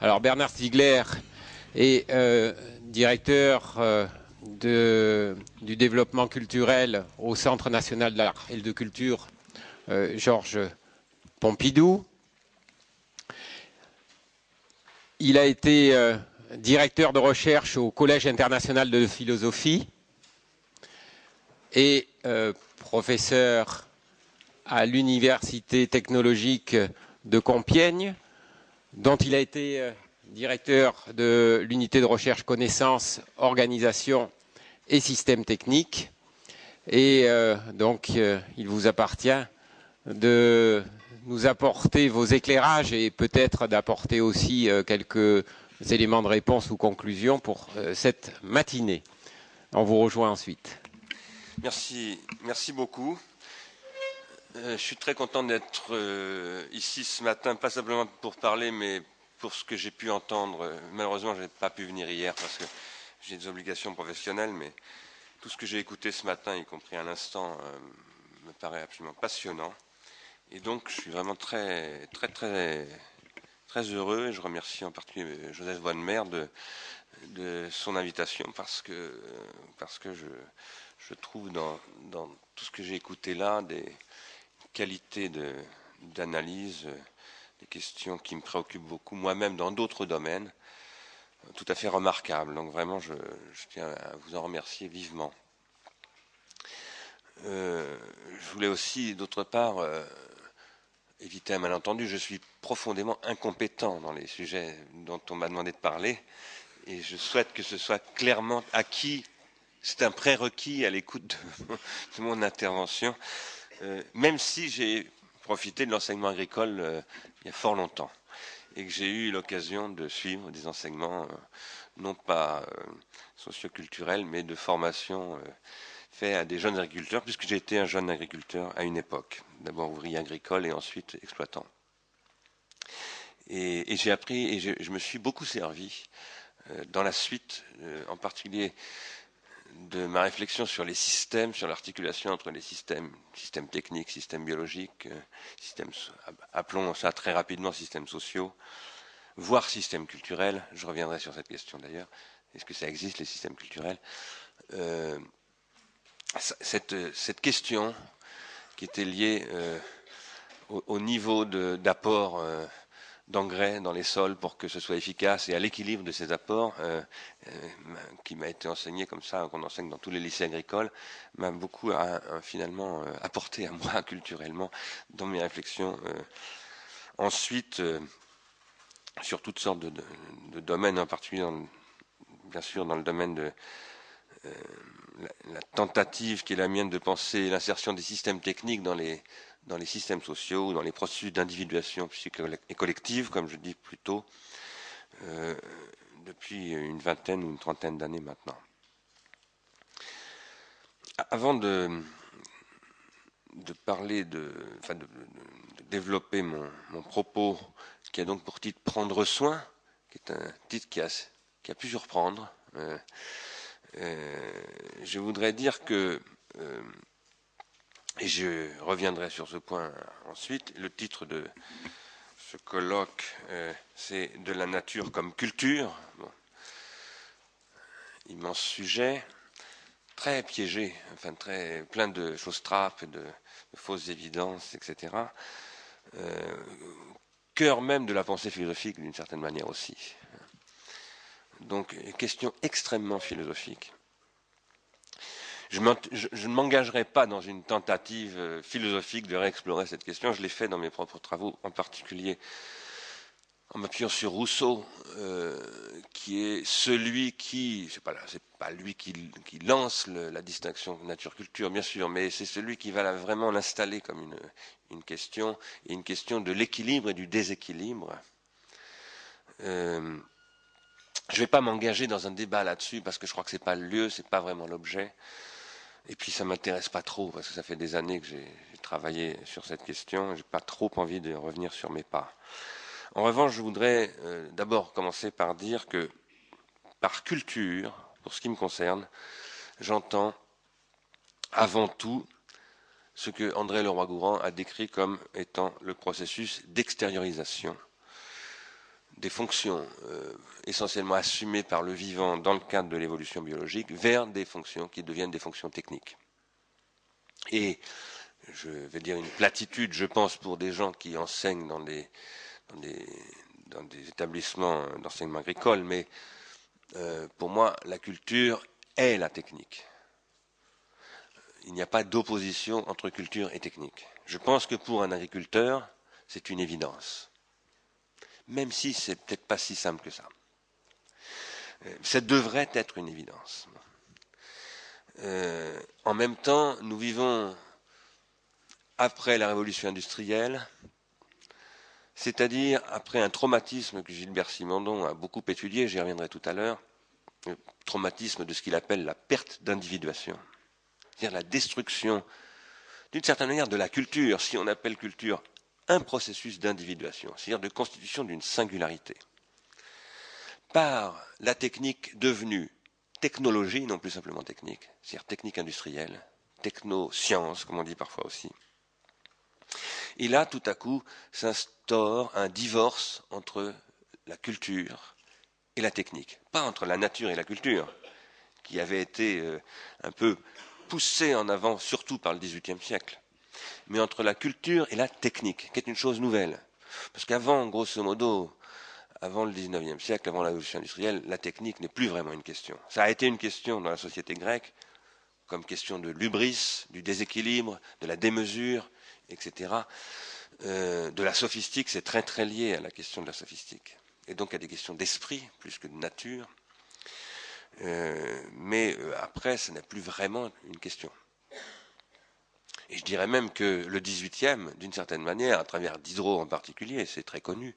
Alors Bernard Stiegler est euh, directeur euh, du développement culturel au Centre national de l'art et de culture euh, Georges Pompidou. Il a été directeur de recherche au Collège international de philosophie et professeur à l'Université technologique de Compiègne, dont il a été euh, directeur de l'unité de recherche connaissances, organisation et systèmes techniques. Et euh, donc, euh, il vous appartient de nous apporter vos éclairages et peut-être d'apporter aussi quelques éléments de réponse ou conclusions pour cette matinée. On vous rejoint ensuite. Merci, merci beaucoup. Euh, je suis très content d'être euh, ici ce matin, pas simplement pour parler, mais pour ce que j'ai pu entendre. Malheureusement, je n'ai pas pu venir hier parce que j'ai des obligations professionnelles, mais tout ce que j'ai écouté ce matin, y compris à l'instant, euh, me paraît absolument passionnant. Et donc, je suis vraiment très, très, très, très heureux. Et je remercie en particulier Joseph Bonnemer de, de son invitation parce que, parce que je, je trouve dans, dans tout ce que j'ai écouté là des qualités de- d'analyse, euh, des questions qui me préoccupent beaucoup moi-même dans d'autres domaines, euh, tout à fait remarquables. Donc vraiment, je, tiens à vous en remercier vivement. Euh, je voulais aussi, d'autre part, éviter un malentendu. Je suis profondément incompétent dans les sujets dont on m'a demandé de parler, et je souhaite que ce soit clairement acquis. C'est un prérequis à l'écoute de mon intervention, euh, même si j'ai profité de l'enseignement agricole euh, il y a fort longtemps et que j'ai eu l'occasion de suivre des enseignements euh, non pas euh, socioculturels mais de formation euh, faits à des jeunes agriculteurs puisque j'ai été un jeune agriculteur à une époque, d'abord ouvrier agricole et ensuite exploitant. Et, et j'ai appris et je, je me suis beaucoup servi dans la suite, en particulier de ma réflexion sur les systèmes, sur l'articulation entre les systèmes, systèmes techniques, systèmes biologiques, euh, systèmes, appelons ça très rapidement systèmes sociaux, voire systèmes culturels. Je reviendrai sur cette question d'ailleurs. Est-ce que ça existe les systèmes culturels? Euh, cette, cette question qui était liée euh, au, au niveau d'apport euh, d'engrais dans les sols pour que ce soit efficace et à l'équilibre de ces apports, euh, euh, qui m'a été enseigné comme ça, qu'on enseigne dans tous les lycées agricoles, m'a beaucoup finalement euh, apporté à moi culturellement dans mes réflexions. Ensuite, sur toutes sortes de, domaines, en particulier, bien sûr, dans le domaine de la tentative qui est la mienne de penser l'insertion des systèmes techniques dans les dans les systèmes sociaux, ou dans les processus d'individuation et collective, comme je dis plutôt, euh, depuis une vingtaine ou une trentaine d'années maintenant. Avant de, de parler de, enfin de, développer mon, mon propos, qui a donc pour titre Prendre soin, qui est un titre qui a, qui a pu surprendre, euh, euh, je voudrais dire que et je reviendrai sur ce point ensuite. Le titre de ce colloque, euh, c'est De la nature comme culture. Immense sujet, très piégé, enfin très plein de choses trappes, de, fausses évidences, etc. Euh, cœur même de la pensée philosophique d'une certaine manière aussi. Donc, question extrêmement philosophique. Je, ne m'engagerai pas dans une tentative euh, philosophique de réexplorer cette question. Je l'ai fait dans mes propres travaux, en particulier en m'appuyant sur Rousseau, euh, qui est celui qui, c'est pas c'est pas lui qui, lance la distinction nature-culture, bien sûr, mais c'est celui qui va vraiment l'installer comme une, question, et une question de l'équilibre et du déséquilibre. Euh, je ne vais pas m'engager dans un débat là-dessus parce que je crois que c'est pas le lieu, c'est pas vraiment l'objet. Et puis ça m'intéresse pas trop parce que ça fait des années que j'ai travaillé sur cette question. J'ai pas trop envie de revenir sur mes pas. En revanche, je voudrais euh, d'abord commencer par dire que par culture, pour ce qui me concerne, j'entends avant tout ce que André Leroy-Gourand a décrit comme étant le processus d'extériorisation des fonctions euh, essentiellement assumées par le vivant dans le cadre de l'évolution biologique vers des fonctions qui deviennent des fonctions techniques. Et je vais dire une platitude, je pense, pour des gens qui enseignent dans des, établissements d'enseignement agricole, mais euh, pour moi, la culture est la technique. Il n'y a pas d'opposition entre culture et technique. Je pense que pour un agriculteur, c'est une évidence même si c'est peut-être pas si simple que ça. Euh, ça devrait être une évidence. Euh, en même temps, nous vivons après la révolution industrielle, c'est-à-dire après un traumatisme que Gilbert Simondon a beaucoup étudié, j'y reviendrai tout à l'heure, le traumatisme de ce qu'il appelle la perte d'individuation, c'est-à-dire la destruction, d'une certaine manière, de la culture, si on appelle culture un processus d'individuation, c'est-à-dire de constitution d'une singularité. Par la technique devenue technologie, non plus simplement technique, c'est-à-dire technique industrielle, technoscience, comme on dit parfois aussi. Et là, tout à coup, s'instaure un divorce entre la culture et la technique. Pas entre la nature et la culture, qui avait été euh, un peu poussé en avant, surtout par le XVIIIe siècle, mais entre la culture et la technique, qui est une chose nouvelle. Parce qu'avant, grosso modo, avant le XIXe siècle, avant la révolution industrielle, la technique n'est plus vraiment une question. Ça a été une question dans la société grecque, comme question de l'ubris, du déséquilibre, de la démesure, etc. Euh, de la sophistique, c'est très très lié à la question de la sophistique. Et donc à des questions d'esprit plus que de nature. Euh, mais euh, après, ce n'est plus vraiment une question. Et je dirais même que le 18e, d'une certaine manière, à travers Diderot en particulier, c'est très connu,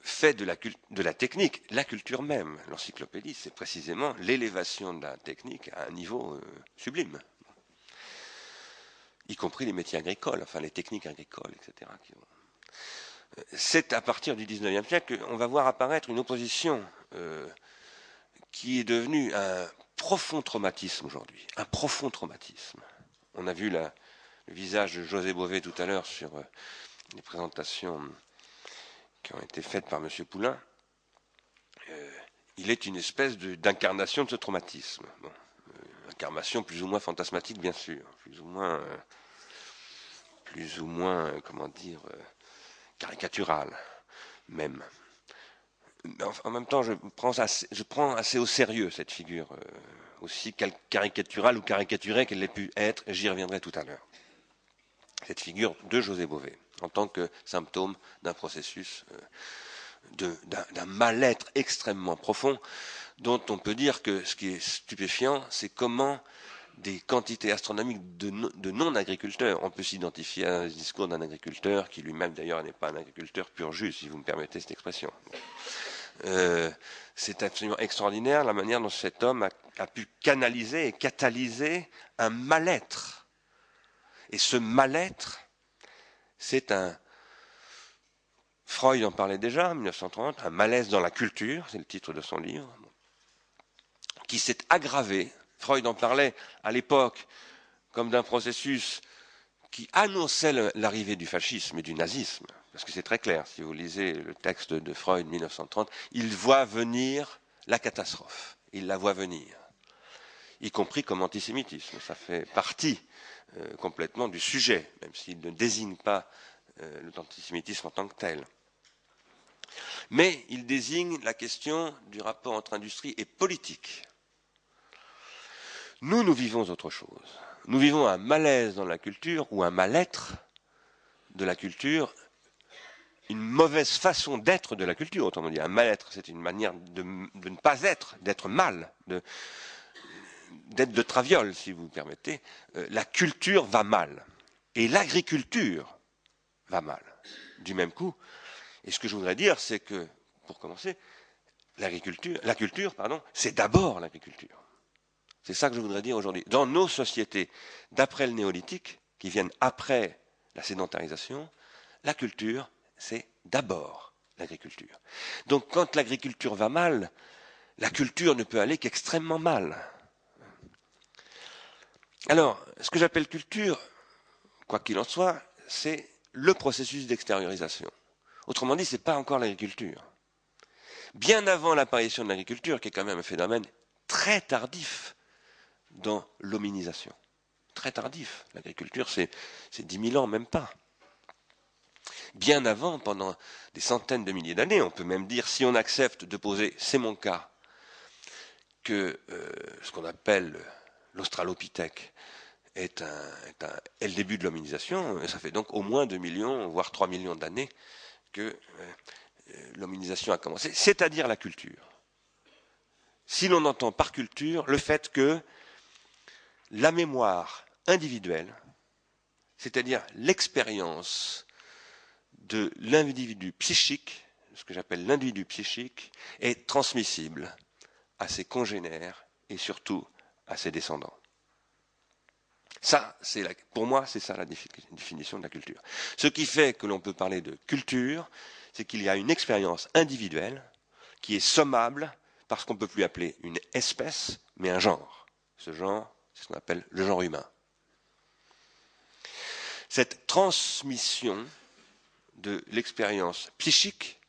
fait de la, technique la culture même. L'encyclopédie, c'est précisément l'élévation de la technique à un niveau euh, sublime, y compris les métiers agricoles, enfin les techniques agricoles, etc. C'est à partir du 19e siècle qu'on va voir apparaître une opposition euh, qui est devenue un profond traumatisme aujourd'hui, un profond traumatisme. On a vu le visage de José Bové tout à l'heure sur euh, les présentations qui ont été faites par M. Poulain. Euh, il est une espèce d'incarnation de, ce traumatisme. Euh, incarnation plus ou moins fantasmatique, bien sûr, plus ou moins, plus ou moins, comment dire, caricaturale, même. En même temps, je prends assez, je prends assez au sérieux cette figure aussi caricaturale ou caricaturée qu'elle ait pu être, j'y reviendrai tout à l'heure. Cette figure de José Bové, en tant que symptôme d'un processus, euh, d'un mal-être extrêmement profond, dont on peut dire que ce qui est stupéfiant, c'est comment des quantités astronomiques de, non-agriculteurs. On peut s'identifier à un discours d'un agriculteur qui lui-même d'ailleurs n'est pas un agriculteur pur jus, si vous me permettez cette expression. Euh, c'est absolument extraordinaire la manière dont cet homme a, pu canaliser et catalyser un mal-être. Et ce mal-être, c'est un... Freud en parlait déjà en 1930, un malaise dans la culture, c'est le titre de son livre, qui s'est aggravé. Freud en parlait à l'époque comme d'un processus qui annonçait l'arrivée du fascisme et du nazisme parce que c'est très clair, si vous lisez le texte de Freud 1930, il voit venir la catastrophe, il la voit venir, y compris comme antisémitisme. Ça fait partie euh, complètement du sujet, même s'il ne désigne pas euh, l'antisémitisme en tant que tel. Mais il désigne la question du rapport entre industrie et politique. Nous, nous vivons autre chose. Nous vivons un malaise dans la culture ou un mal-être de la culture une mauvaise façon d'être de la culture, autrement dit. Un mal-être, c'est une manière de, ne pas être, d'être mal, d'être de traviole, si vous permettez. Euh, la culture va mal. Et l'agriculture va mal. Du même coup. Et ce que je voudrais dire, c'est que, pour commencer, l'agriculture, la culture, pardon, c'est d'abord l'agriculture. C'est ça que je voudrais dire aujourd'hui. Dans nos sociétés d'après le néolithique, qui viennent après la sédentarisation, la culture, c'est d'abord l'agriculture. Donc quand l'agriculture va mal, la culture ne peut aller qu'extrêmement mal. Alors, ce que j'appelle culture, quoi qu'il en soit, c'est le processus d'extériorisation. Autrement dit, ce n'est pas encore l'agriculture. bien avant l'apparition de l'agriculture, qui est quand même un phénomène très tardif dans l'hominisation. Très tardif. L'agriculture, c'est, c'est 10 000 ans, même pas. Bien avant, pendant des centaines de milliers d'années, on peut même dire, si on accepte de poser, c'est mon cas, que euh, ce qu'on appelle l'australopithèque est, un, est, le début de l'hominisation, ça fait donc au moins 2 millions, voire 3 millions d'années que euh, l'hominisation a commencé, c'est-à-dire la culture. Si l'on entend par culture le fait que la mémoire individuelle, c'est-à-dire l'expérience de l'individu psychique, ce que j'appelle l'individu psychique, est transmissible à ses congénères et surtout à ses descendants. Ça, pour moi, c'est ça la définition de la culture. Ce qui fait que l'on peut parler de culture, c'est qu'il y a une expérience individuelle qui est sommable parce qu'on ne peut plus appeler une espèce, mais un genre. Ce genre, c'est ce qu'on appelle le genre humain. Cette transmission de l'expérience psychique,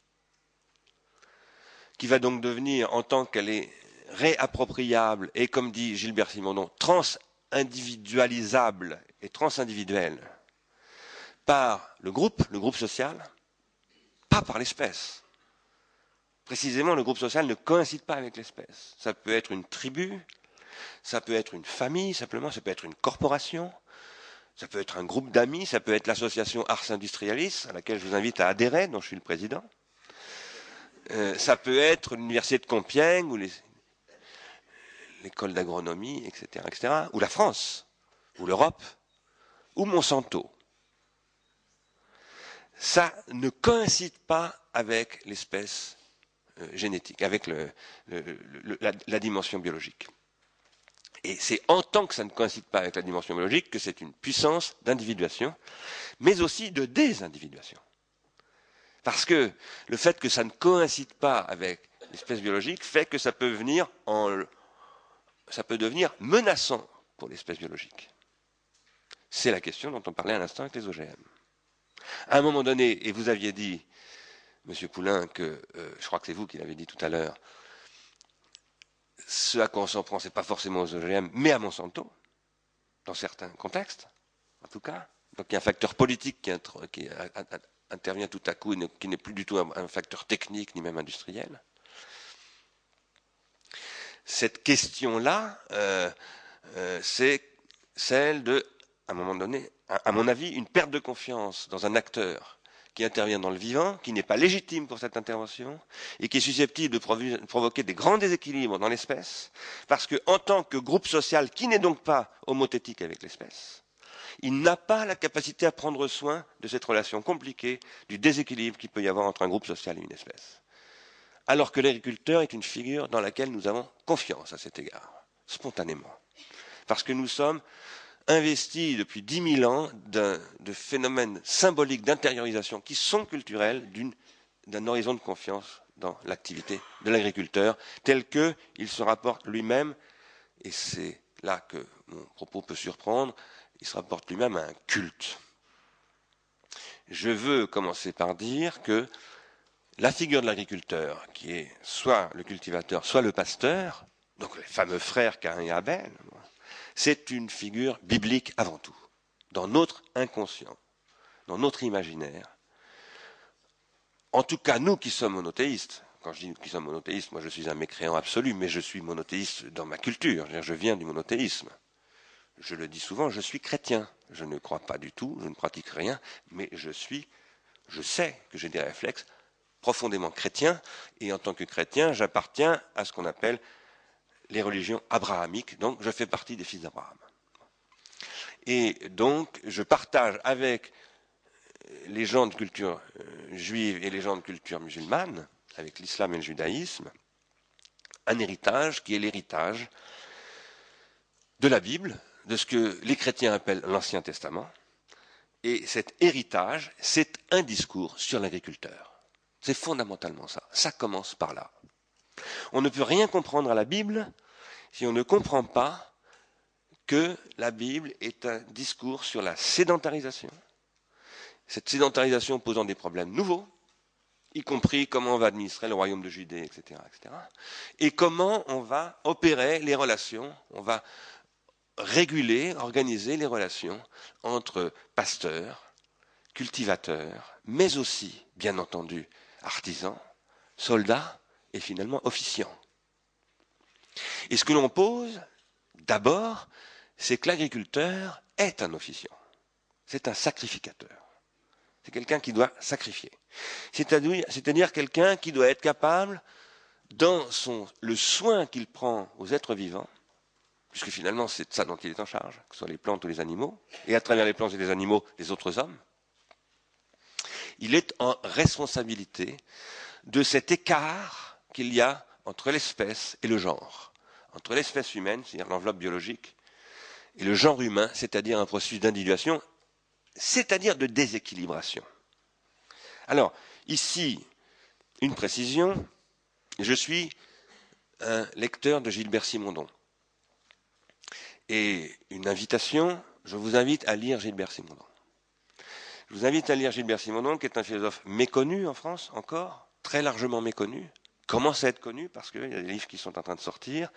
qui va donc devenir, en tant qu'elle est réappropriable et, comme dit Gilbert Simondon, trans-individualisable et transindividuelle par le groupe, le groupe social, pas par l'espèce. Précisément, le groupe social ne coïncide pas avec l'espèce. Ça peut être une tribu, ça peut être une famille, simplement, ça peut être une corporation, ça peut être un groupe d'amis, ça peut être l'association Ars Industrialis, à laquelle je vous invite à adhérer, dont je suis le président. Euh, ça peut être l'université de Compiègne ou l'école d'agronomie, etc., etc., ou la France, ou l'Europe, ou Monsanto ça ne coïncide pas avec l'espèce euh, génétique, avec la, dimension biologique. Et c'est en tant que ça ne coïncide pas avec la dimension biologique que c'est une puissance d'individuation, mais aussi de désindividuation. Parce que le fait que ça ne coïncide pas avec l'espèce biologique fait que ça peut devenir menaçant pour l'espèce biologique. C'est la question dont on parlait à l'instant avec les OGM. À un moment donné, et vous aviez dit, Monsieur Poulain, que euh, je crois que c'est vous qui l'avez dit tout à l'heure, ce à quoi on s'en prend, n'est pas forcément aux OGM, mais à Monsanto, dans certains contextes, en tout cas. Donc il y a un facteur politique qui, intervient tout à coup, qui n'est plus du tout un, facteur technique ni même industriel. Cette question-là, euh, euh, c'est celle de, à un moment donné, à mon avis, une perte de confiance dans un acteur qui intervient dans le vivant, qui n'est pas légitime pour cette intervention, et qui est susceptible de provoquer des grands déséquilibres dans l'espèce, parce qu'en tant que groupe social qui n'est donc pas homothétique avec l'espèce, il n'a pas la capacité à prendre soin de cette relation compliquée, du déséquilibre qu'il peut y avoir entre un groupe social et une espèce. Alors que l'agriculteur est une figure dans laquelle nous avons confiance à cet égard, spontanément. Parce que nous sommes investi depuis dix mille ans de phénomènes symboliques d'intériorisation qui sont culturels d'un horizon de confiance dans l'activité de l'agriculteur, tel qu'il se rapporte lui-même, et c'est là que mon propos peut surprendre, il se rapporte lui-même à un culte. Je veux commencer par dire que la figure de l'agriculteur, qui est soit le cultivateur, soit le pasteur, donc les fameux frères Cain et Abel, c'est une figure biblique avant tout, dans notre inconscient, dans notre imaginaire. En tout cas, nous qui sommes monothéistes, quand je dis qui sommes monothéistes, moi je suis un mécréant absolu, mais je suis monothéiste dans ma culture, je viens du monothéisme. Je le dis souvent, je suis chrétien. Je ne crois pas du tout, je ne pratique rien, mais je suis, je sais que j'ai des réflexes profondément chrétiens, et en tant que chrétien, j'appartiens à ce qu'on appelle les religions abrahamiques, donc je fais partie des fils d'Abraham. Et donc je partage avec les gens de culture euh, juive et les gens de culture musulmane, avec l'islam et le judaïsme, un héritage qui est l'héritage de la Bible, de ce que les chrétiens appellent l'Ancien Testament. Et cet héritage, c'est un discours sur l'agriculteur. C'est fondamentalement ça. Ça commence par là. On ne peut rien comprendre à la Bible si on ne comprend pas que la Bible est un discours sur la sédentarisation. Cette sédentarisation posant des problèmes nouveaux, y compris comment on va administrer le royaume de Judée, etc., etc. Et comment on va opérer les relations, on va réguler, organiser les relations entre pasteurs, cultivateurs, mais aussi, bien entendu, artisans, soldats et finalement officiants. Et ce que l'on pose, d'abord, c'est que l'agriculteur est un officiant. C'est un sacrificateur. C'est quelqu'un qui doit sacrifier. C'est-à-dire quelqu'un qui doit être capable, dans son, le soin qu'il prend aux êtres vivants, puisque finalement c'est de ça dont il est en charge, que ce soit les plantes ou les animaux, et à travers les plantes et les animaux, les autres hommes, il est en responsabilité de cet écart qu'il y a entre l'espèce et le genre, entre l'espèce humaine, c'est-à-dire l'enveloppe biologique, et le genre humain, c'est-à-dire un processus d'individuation, c'est-à-dire de déséquilibration. Alors, ici, une précision, je suis un lecteur de Gilbert Simondon. Et une invitation, je vous invite à lire Gilbert Simondon. Je vous invite à lire Gilbert Simondon, qui est un philosophe méconnu en France encore, très largement méconnu, commence à être connu? Parce qu'il y a des livres qui sont en train de sortir.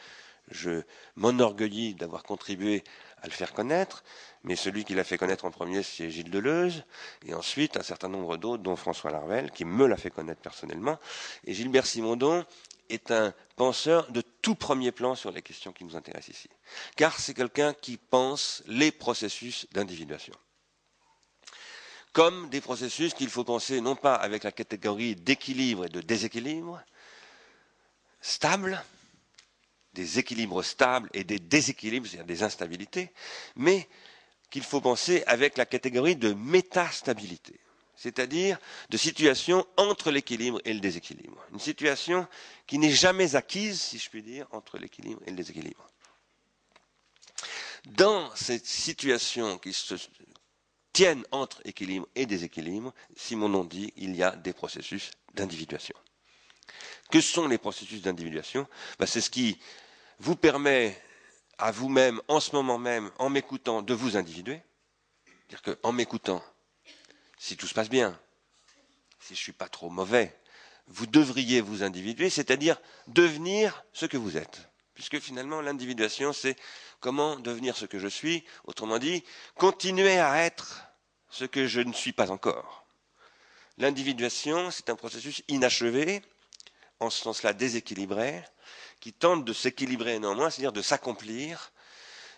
Je m'enorgueillis d'avoir contribué à le faire connaître, mais celui qui l'a fait connaître en premier, c'est Gilles Deleuze, et ensuite un certain nombre d'autres, dont François Larvel, qui me l'a fait connaître personnellement. Et Gilbert Simondon est un penseur de tout premier plan sur les questions qui nous intéressent ici. Car c'est quelqu'un qui pense les processus d'individuation comme des processus qu'il faut penser non pas avec la catégorie d'équilibre et de déséquilibre, stable, des équilibres stables et des déséquilibres, c'est-à-dire des instabilités, mais qu'il faut penser avec la catégorie de métastabilité, c'est-à-dire de situation entre l'équilibre et le déséquilibre. Une situation qui n'est jamais acquise, si je puis dire, entre l'équilibre et le déséquilibre. Dans cette situation qui se tiennent entre équilibre et déséquilibre, si mon nom dit, il y a des processus d'individuation. Que sont les processus d'individuation? Ben, C'est ce qui vous permet à vous-même, en ce moment même, en m'écoutant, de vous individuer. C'est-à-dire qu'en m'écoutant, si tout se passe bien, si je ne suis pas trop mauvais, vous devriez vous individuer, c'est-à-dire devenir ce que vous êtes. Puisque finalement, l'individuation, c'est comment devenir ce que je suis, autrement dit, continuer à être ce que je ne suis pas encore. L'individuation, c'est un processus inachevé, en ce sens-là déséquilibré, qui tente de s'équilibrer néanmoins, c'est-à-dire de s'accomplir,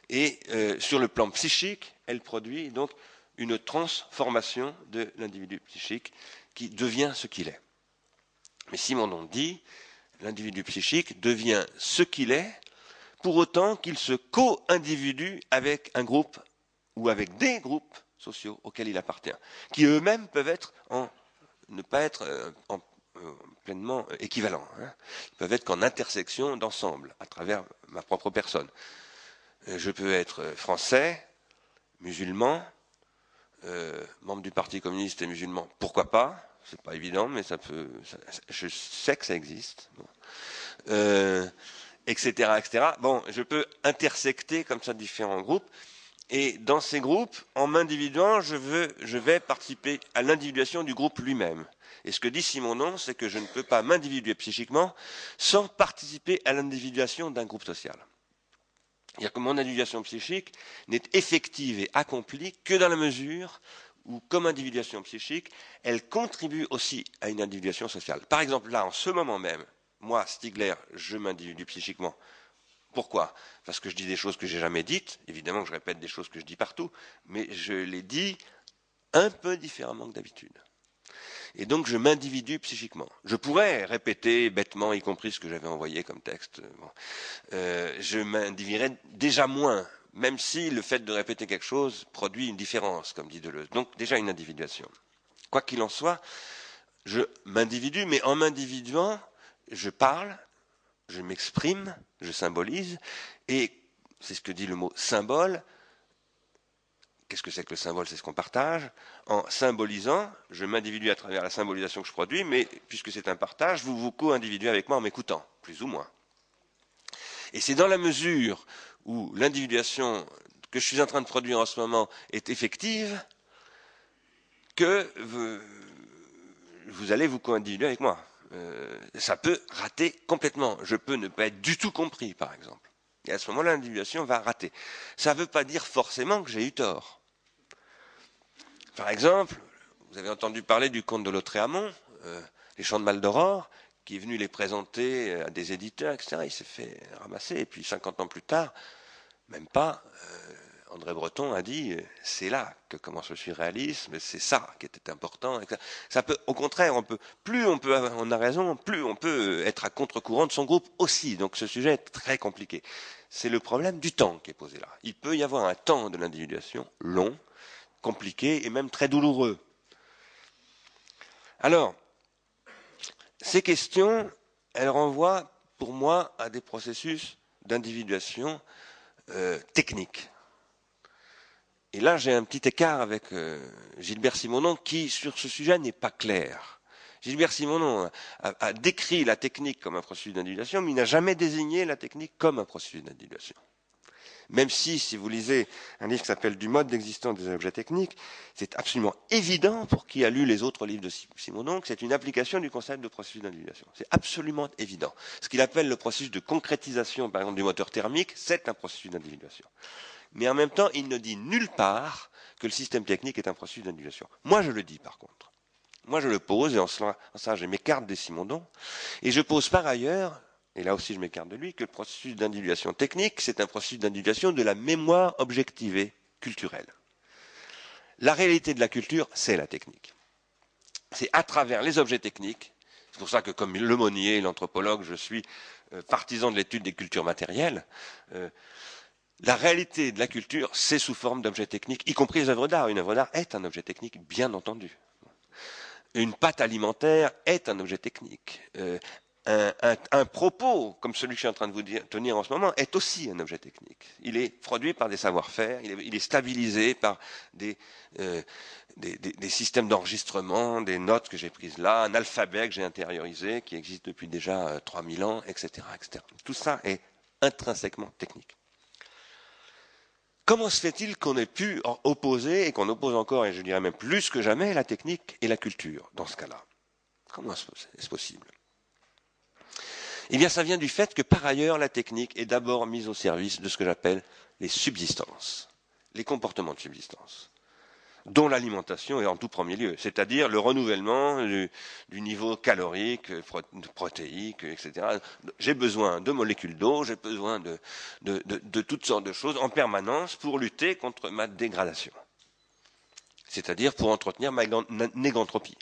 et euh, sur le plan psychique, elle produit donc une transformation de l'individu psychique qui devient ce qu'il est. Mais Simondon dit, l'individu psychique devient ce qu'il est, pour autant qu'il se co-individue avec un groupe ou avec des groupes sociaux auxquels il appartient, qui eux-mêmes peuvent être en, ne pas être euh, en, pleinement équivalents. Hein. Ils peuvent être qu'en intersection d'ensemble, à travers ma propre personne. Euh, je peux être français, musulman, membre du Parti communiste et musulman, pourquoi pas? C'est pas évident, mais ça peut. je sais que ça existe. etc., etc. Bon, je peux intersecter comme ça différents groupes et dans ces groupes, en m'individuant, je, vais participer à l'individuation du groupe lui-même. Et ce que dit Simonon, c'est que je ne peux pas m'individuer psychiquement sans participer à l'individuation d'un groupe social. C'est-à-dire que mon individuation psychique n'est effective et accomplie que dans la mesure où, comme individuation psychique, elle contribue aussi à une individuation sociale. Par exemple, là, en ce moment même, moi, Stigler, je m'individue psychiquement pourquoi? Parce que je dis des choses que j'ai jamais dites. Évidemment que je répète des choses que je dis partout, mais je les dis un peu différemment que d'habitude. Et donc je m'individue psychiquement. Je pourrais répéter bêtement, y compris ce que j'avais envoyé comme texte. Euh, je m'individuerais déjà moins, même si le fait de répéter quelque chose produit une différence, comme dit Deleuze. Donc déjà une individuation. Quoi qu'il en soit, je m'individue, mais en m'individuant, je parle, je m'exprime, je symbolise, et c'est ce que dit le mot symbole. Qu'est-ce que c'est que le symbole? C'est ce qu'on partage. En symbolisant, je m'individue à travers la symbolisation que je produis, mais puisque c'est un partage, vous vous co-individuez avec moi en m'écoutant, plus ou moins. Et c'est dans la mesure où l'individuation que je suis en train de produire en ce moment est effective que vous allez vous co-individuer avec moi. Euh, ça peut rater complètement. Je peux ne pas être du tout compris, par exemple. Et à ce moment-là, l'individuation va rater. Ça ne veut pas dire forcément que j'ai eu tort. Par exemple, vous avez entendu parler du conte de Lautréamont, euh, Les Chants de Maldoror, qui est venu les présenter à des éditeurs, etc. Il s'est fait ramasser. Et puis, 50 ans plus tard, même pas, euh, André Breton a dit c'est là que commence le surréalisme, c'est ça qui était important. Ça peut, au contraire, on peut, plus on peut, on a raison, plus on peut être à contre-courant de son groupe aussi. Donc ce sujet est très compliqué. C'est le problème du temps qui est posé là. Il peut y avoir un temps de l'individuation long, compliqué et même très douloureux. Alors, ces questions, elles renvoient pour moi à des processus d'individuation euh, techniques. Et là, j'ai un petit écart avec euh, Gilbert Simonon qui, sur ce sujet, n'est pas clair. Gilbert Simonon a, décrit la technique comme un processus d'individuation, mais il n'a jamais désigné la technique comme un processus d'individuation. Même si, si vous lisez un livre qui s'appelle Du mode d'existence des objets techniques, c'est absolument évident pour qui a lu les autres livres de Simonon que c'est une application du concept de processus d'individuation. C'est absolument évident. Ce qu'il appelle le processus de concrétisation, par exemple, du moteur thermique, c'est un processus d'individuation mais en même temps, il ne dit nulle part que le système technique est un processus d'individuation. Moi, je le dis, par contre. Moi, je le pose, et en cela, je m'écarte des Simondon, et je pose par ailleurs, et là aussi je m'écarte de lui, que le processus d'individuation technique, c'est un processus d'individuation de la mémoire objectivée culturelle. La réalité de la culture, c'est la technique. C'est à travers les objets techniques, c'est pour ça que comme le Monnier, l'anthropologue, je suis euh, partisan de l'étude des cultures matérielles, euh, la réalité de la culture, c'est sous forme d'objets techniques, y compris les œuvres d'art. Une œuvre d'art est un objet technique, bien entendu. Une pâte alimentaire est un objet technique. Euh, un, propos, comme celui que je suis en train de vous tenir en ce moment, est aussi un objet technique. Il est produit par des savoir-faire, il, est stabilisé par euh, des, des, systèmes d'enregistrement, des notes que j'ai prises là, un alphabet que j'ai intériorisé, qui existe depuis déjà 3000 euh, ans, etc., etc. Tout ça est intrinsèquement technique. Comment se fait-il qu'on ait pu opposer, et qu'on oppose encore, et je dirais même plus que jamais, la technique et la culture dans ce cas-là? Comment est-ce possible? Eh bien, ça vient du fait que par ailleurs, la technique est d'abord mise au service de ce que j'appelle les subsistances, les comportements de subsistance dont l'alimentation est en tout premier lieu, c'est-à-dire le renouvellement du, niveau calorique, protéique, etc. J'ai besoin de molécules d'eau, j'ai besoin de, toutes sortes de choses en permanence pour lutter contre ma dégradation, c'est-à-dire pour entretenir ma négantropie.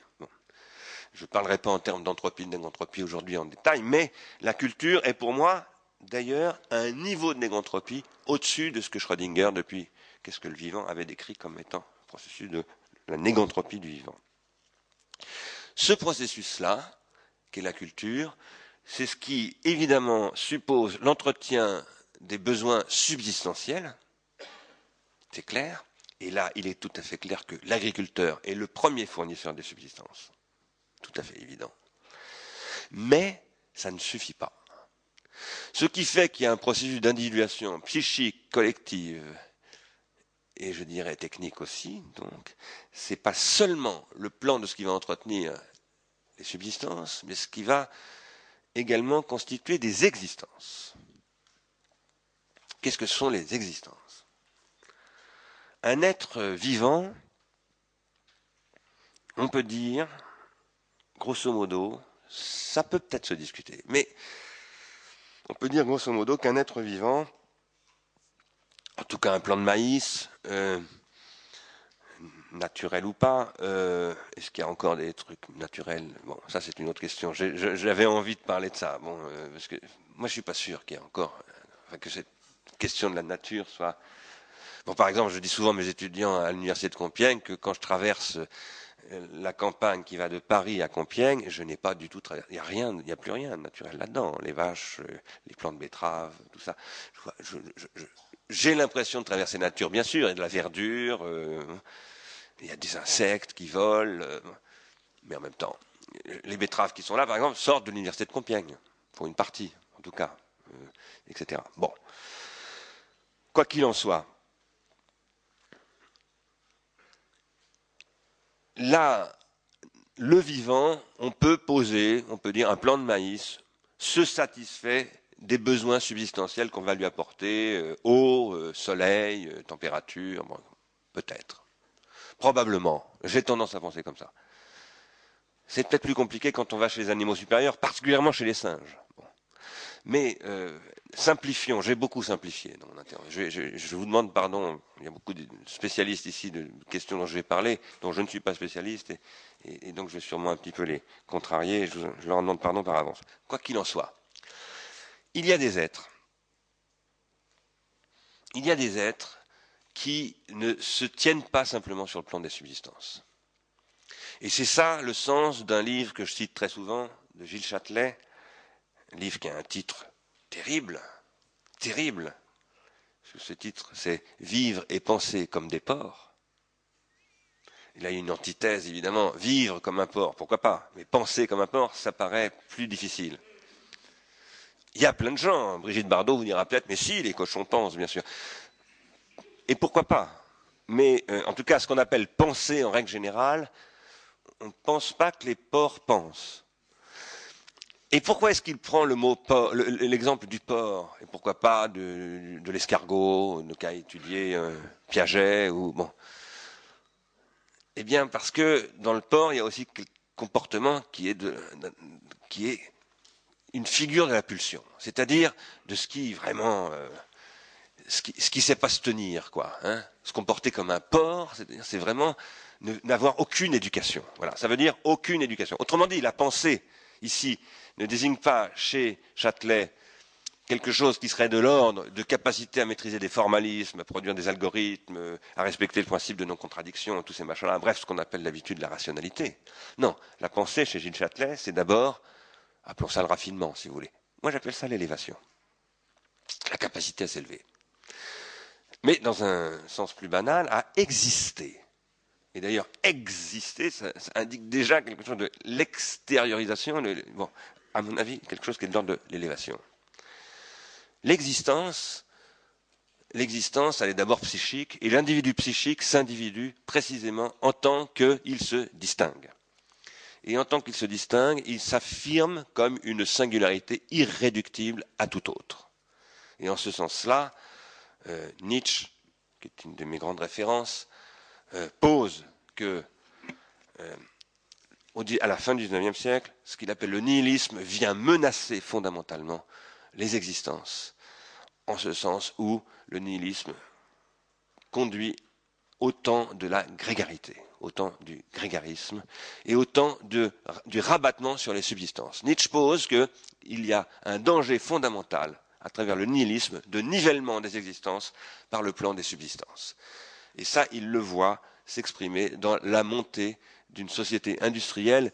Je ne parlerai pas en termes d'entropie, de négantropie aujourd'hui en détail, mais la culture est pour moi d'ailleurs un niveau de négantropie au-dessus de ce que Schrödinger, depuis qu'est-ce que le vivant, avait décrit comme étant processus de la négantropie du vivant. Ce processus-là, qui est la culture, c'est ce qui, évidemment, suppose l'entretien des besoins subsistentiels, c'est clair, et là, il est tout à fait clair que l'agriculteur est le premier fournisseur des subsistances, tout à fait évident. Mais ça ne suffit pas. Ce qui fait qu'il y a un processus d'individuation psychique, collective, et je dirais technique aussi. Donc, c'est pas seulement le plan de ce qui va entretenir les subsistances, mais ce qui va également constituer des existences. Qu'est-ce que sont les existences? Un être vivant, on peut dire, grosso modo, ça peut peut-être se discuter, mais on peut dire grosso modo qu'un être vivant en tout cas un plan de maïs, euh, naturel ou pas, euh, est-ce qu'il y a encore des trucs naturels? Bon, ça c'est une autre question. J'avais envie de parler de ça, bon, euh, parce que moi je suis pas sûr qu'il y ait encore, que cette question de la nature soit. Bon, par exemple, je dis souvent à mes étudiants à l'université de Compiègne que quand je traverse la campagne qui va de Paris à Compiègne, je n'ai pas du tout. Il n'y a rien, il n'y a plus rien de naturel là-dedans. Les vaches, les plantes de betteraves, tout ça. Je, je, j'ai l'impression de traverser la nature, bien sûr, il y a de la verdure, euh, il y a des insectes qui volent, euh, mais en même temps, les betteraves qui sont là, par exemple, sortent de l'université de Compiègne, pour une partie, en tout cas, euh, etc. Bon. Quoi qu'il en soit, là, le vivant, on peut poser, on peut dire un plan de maïs se satisfait des besoins substantiels qu'on va lui apporter, euh, eau, euh, soleil, euh, température, peut-être. Probablement. J'ai tendance à penser comme ça. C'est peut-être plus compliqué quand on va chez les animaux supérieurs, particulièrement chez les singes. Mais simplifions, j'ai beaucoup simplifié dans mon interview. Je, vous demande pardon, il y a beaucoup de spécialistes ici de questions dont je vais parler, dont je ne suis pas spécialiste, et, donc je vais sûrement un petit peu les contrarier, je, je leur demande pardon par avance. Quoi qu'il en soit, il y a des êtres. Il y a des êtres qui ne se tiennent pas simplement sur le plan des subsistances. Et c'est ça le sens d'un livre que je cite très souvent, de Gilles Châtelet, un livre qui a un titre terrible, terrible. Ce titre, c'est Vivre et penser comme des porcs. Il a une antithèse, évidemment. Vivre comme un porc, pourquoi pas? Mais penser comme un porc, ça paraît plus difficile. Il y a plein de gens. Brigitte Bardot vous dira peut-être, mais si, les cochons pensent, bien sûr. Et pourquoi pas? Mais euh, en tout cas, ce qu'on appelle penser en règle générale, on ne pense pas que les porcs pensent. Et pourquoi est-ce qu'il prend le l'exemple du porc? Et pourquoi pas de, l'escargot, de cas étudié euh, Piaget ou bon Eh bien, parce que dans le porc, il y a aussi un comportement qui est, de, qui est une figure de la pulsion, c'est-à-dire de ce qui vraiment, euh, ce qui, ce sait pas se tenir, quoi, hein, se comporter comme un porc, c'est-à-dire c'est vraiment n'avoir aucune éducation. Voilà, ça veut dire aucune éducation. Autrement dit, la pensée ici ne désigne pas chez Châtelet quelque chose qui serait de l'ordre de capacité à maîtriser des formalismes, à produire des algorithmes, à respecter le principe de non-contradiction, tous ces machins-là, bref, ce qu'on appelle l'habitude de la rationalité. Non, la pensée chez Gilles Châtelet, c'est d'abord Appelons ça le raffinement, si vous voulez. Moi, j'appelle ça l'élévation. La capacité à s'élever. Mais dans un sens plus banal, à exister. Et d'ailleurs, exister, ça, indique déjà quelque chose de l'extériorisation, bon, à mon avis, quelque chose qui est l'ordre de l'élévation. L'existence, l'existence, elle est d'abord psychique, et l'individu psychique s'individue précisément en tant qu'il se distingue et en tant qu'il se distingue, il s'affirme comme une singularité irréductible à tout autre. Et en ce sens-là, euh, Nietzsche, qui est une de mes grandes références, euh, pose que euh, à la fin du XIXe siècle, ce qu'il appelle le nihilisme vient menacer fondamentalement les existences, en ce sens où le nihilisme conduit au temps de la grégarité autant du grégarisme, et autant du rabattement sur les subsistances. Nietzsche pose qu'il y a un danger fondamental à travers le nihilisme de nivellement des existences par le plan des subsistances. Et ça, il le voit s'exprimer dans la montée d'une société industrielle,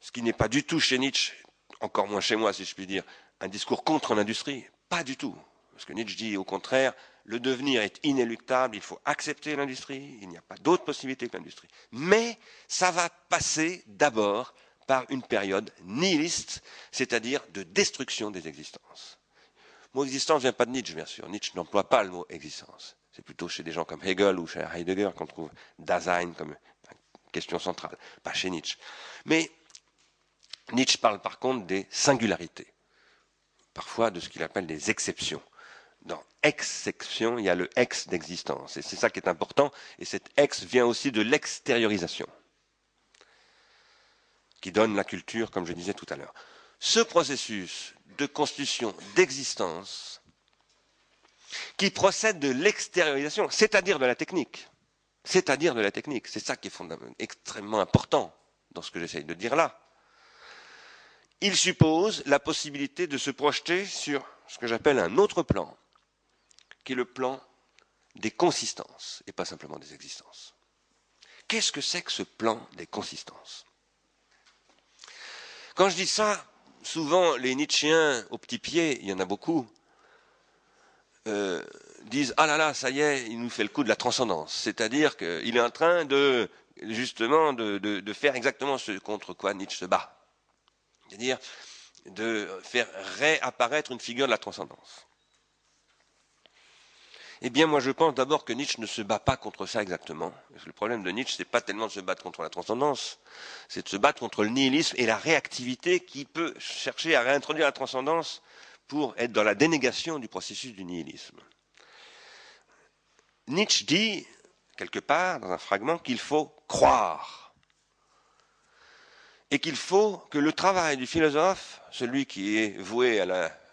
ce qui n'est pas du tout chez Nietzsche, encore moins chez moi si je puis dire, un discours contre l'industrie, pas du tout. Parce que Nietzsche dit au contraire, le devenir est inéluctable, il faut accepter l'industrie, il n'y a pas d'autre possibilité que l'industrie. Mais ça va passer d'abord par une période nihiliste, c'est-à-dire de destruction des existences. Le mot existence ne vient pas de Nietzsche, bien sûr. Nietzsche n'emploie pas le mot existence. C'est plutôt chez des gens comme Hegel ou chez Heidegger qu'on trouve Dasein comme question centrale, pas chez Nietzsche. Mais Nietzsche parle par contre des singularités, parfois de ce qu'il appelle des exceptions dans exception, il y a le ex d'existence. Et c'est ça qui est important. Et cet ex vient aussi de l'extériorisation, qui donne la culture, comme je disais tout à l'heure. Ce processus de constitution d'existence, qui procède de l'extériorisation, c'est-à-dire de la technique, c'est-à-dire de la technique, c'est ça qui est extrêmement important dans ce que j'essaye de dire là. Il suppose la possibilité de se projeter sur ce que j'appelle un autre plan, qui est le plan des consistances et pas simplement des existences. Qu'est-ce que c'est que ce plan des consistances? Quand je dis ça, souvent les Nietzschéens au petit pied, il y en a beaucoup, euh, disent ah là là, ça y est, il nous fait le coup de la transcendance, c'est-à-dire qu'il est en train de justement de, de, faire exactement ce contre quoi Nietzsche se bat, c'est-à-dire de faire réapparaître une figure de la transcendance. Eh bien, moi, je pense d'abord que Nietzsche ne se bat pas contre ça exactement. Le problème de Nietzsche, c'est pas tellement de se battre contre la transcendance, c'est de se battre contre le nihilisme et la réactivité qui peut chercher à réintroduire la transcendance pour être dans la dénégation du processus du nihilisme. Nietzsche dit, quelque part, dans un fragment, qu'il faut croire. Et qu'il faut que le travail du philosophe, celui qui est voué à la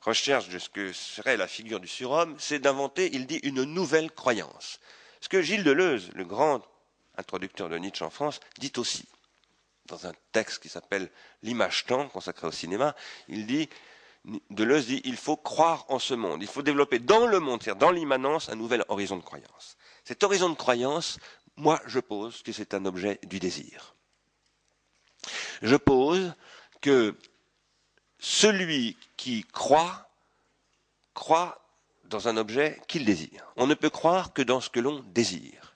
recherche de ce que serait la figure du surhomme, c'est d'inventer, il dit, une nouvelle croyance. Ce que Gilles Deleuze, le grand introducteur de Nietzsche en France, dit aussi. Dans un texte qui s'appelle L'image temps, consacré au cinéma, il dit, Deleuze dit, il faut croire en ce monde. Il faut développer dans le monde, c'est-à-dire dans l'immanence, un nouvel horizon de croyance. Cet horizon de croyance, moi, je pose que c'est un objet du désir. Je pose que celui qui croit, croit dans un objet qu'il désire. On ne peut croire que dans ce que l'on désire.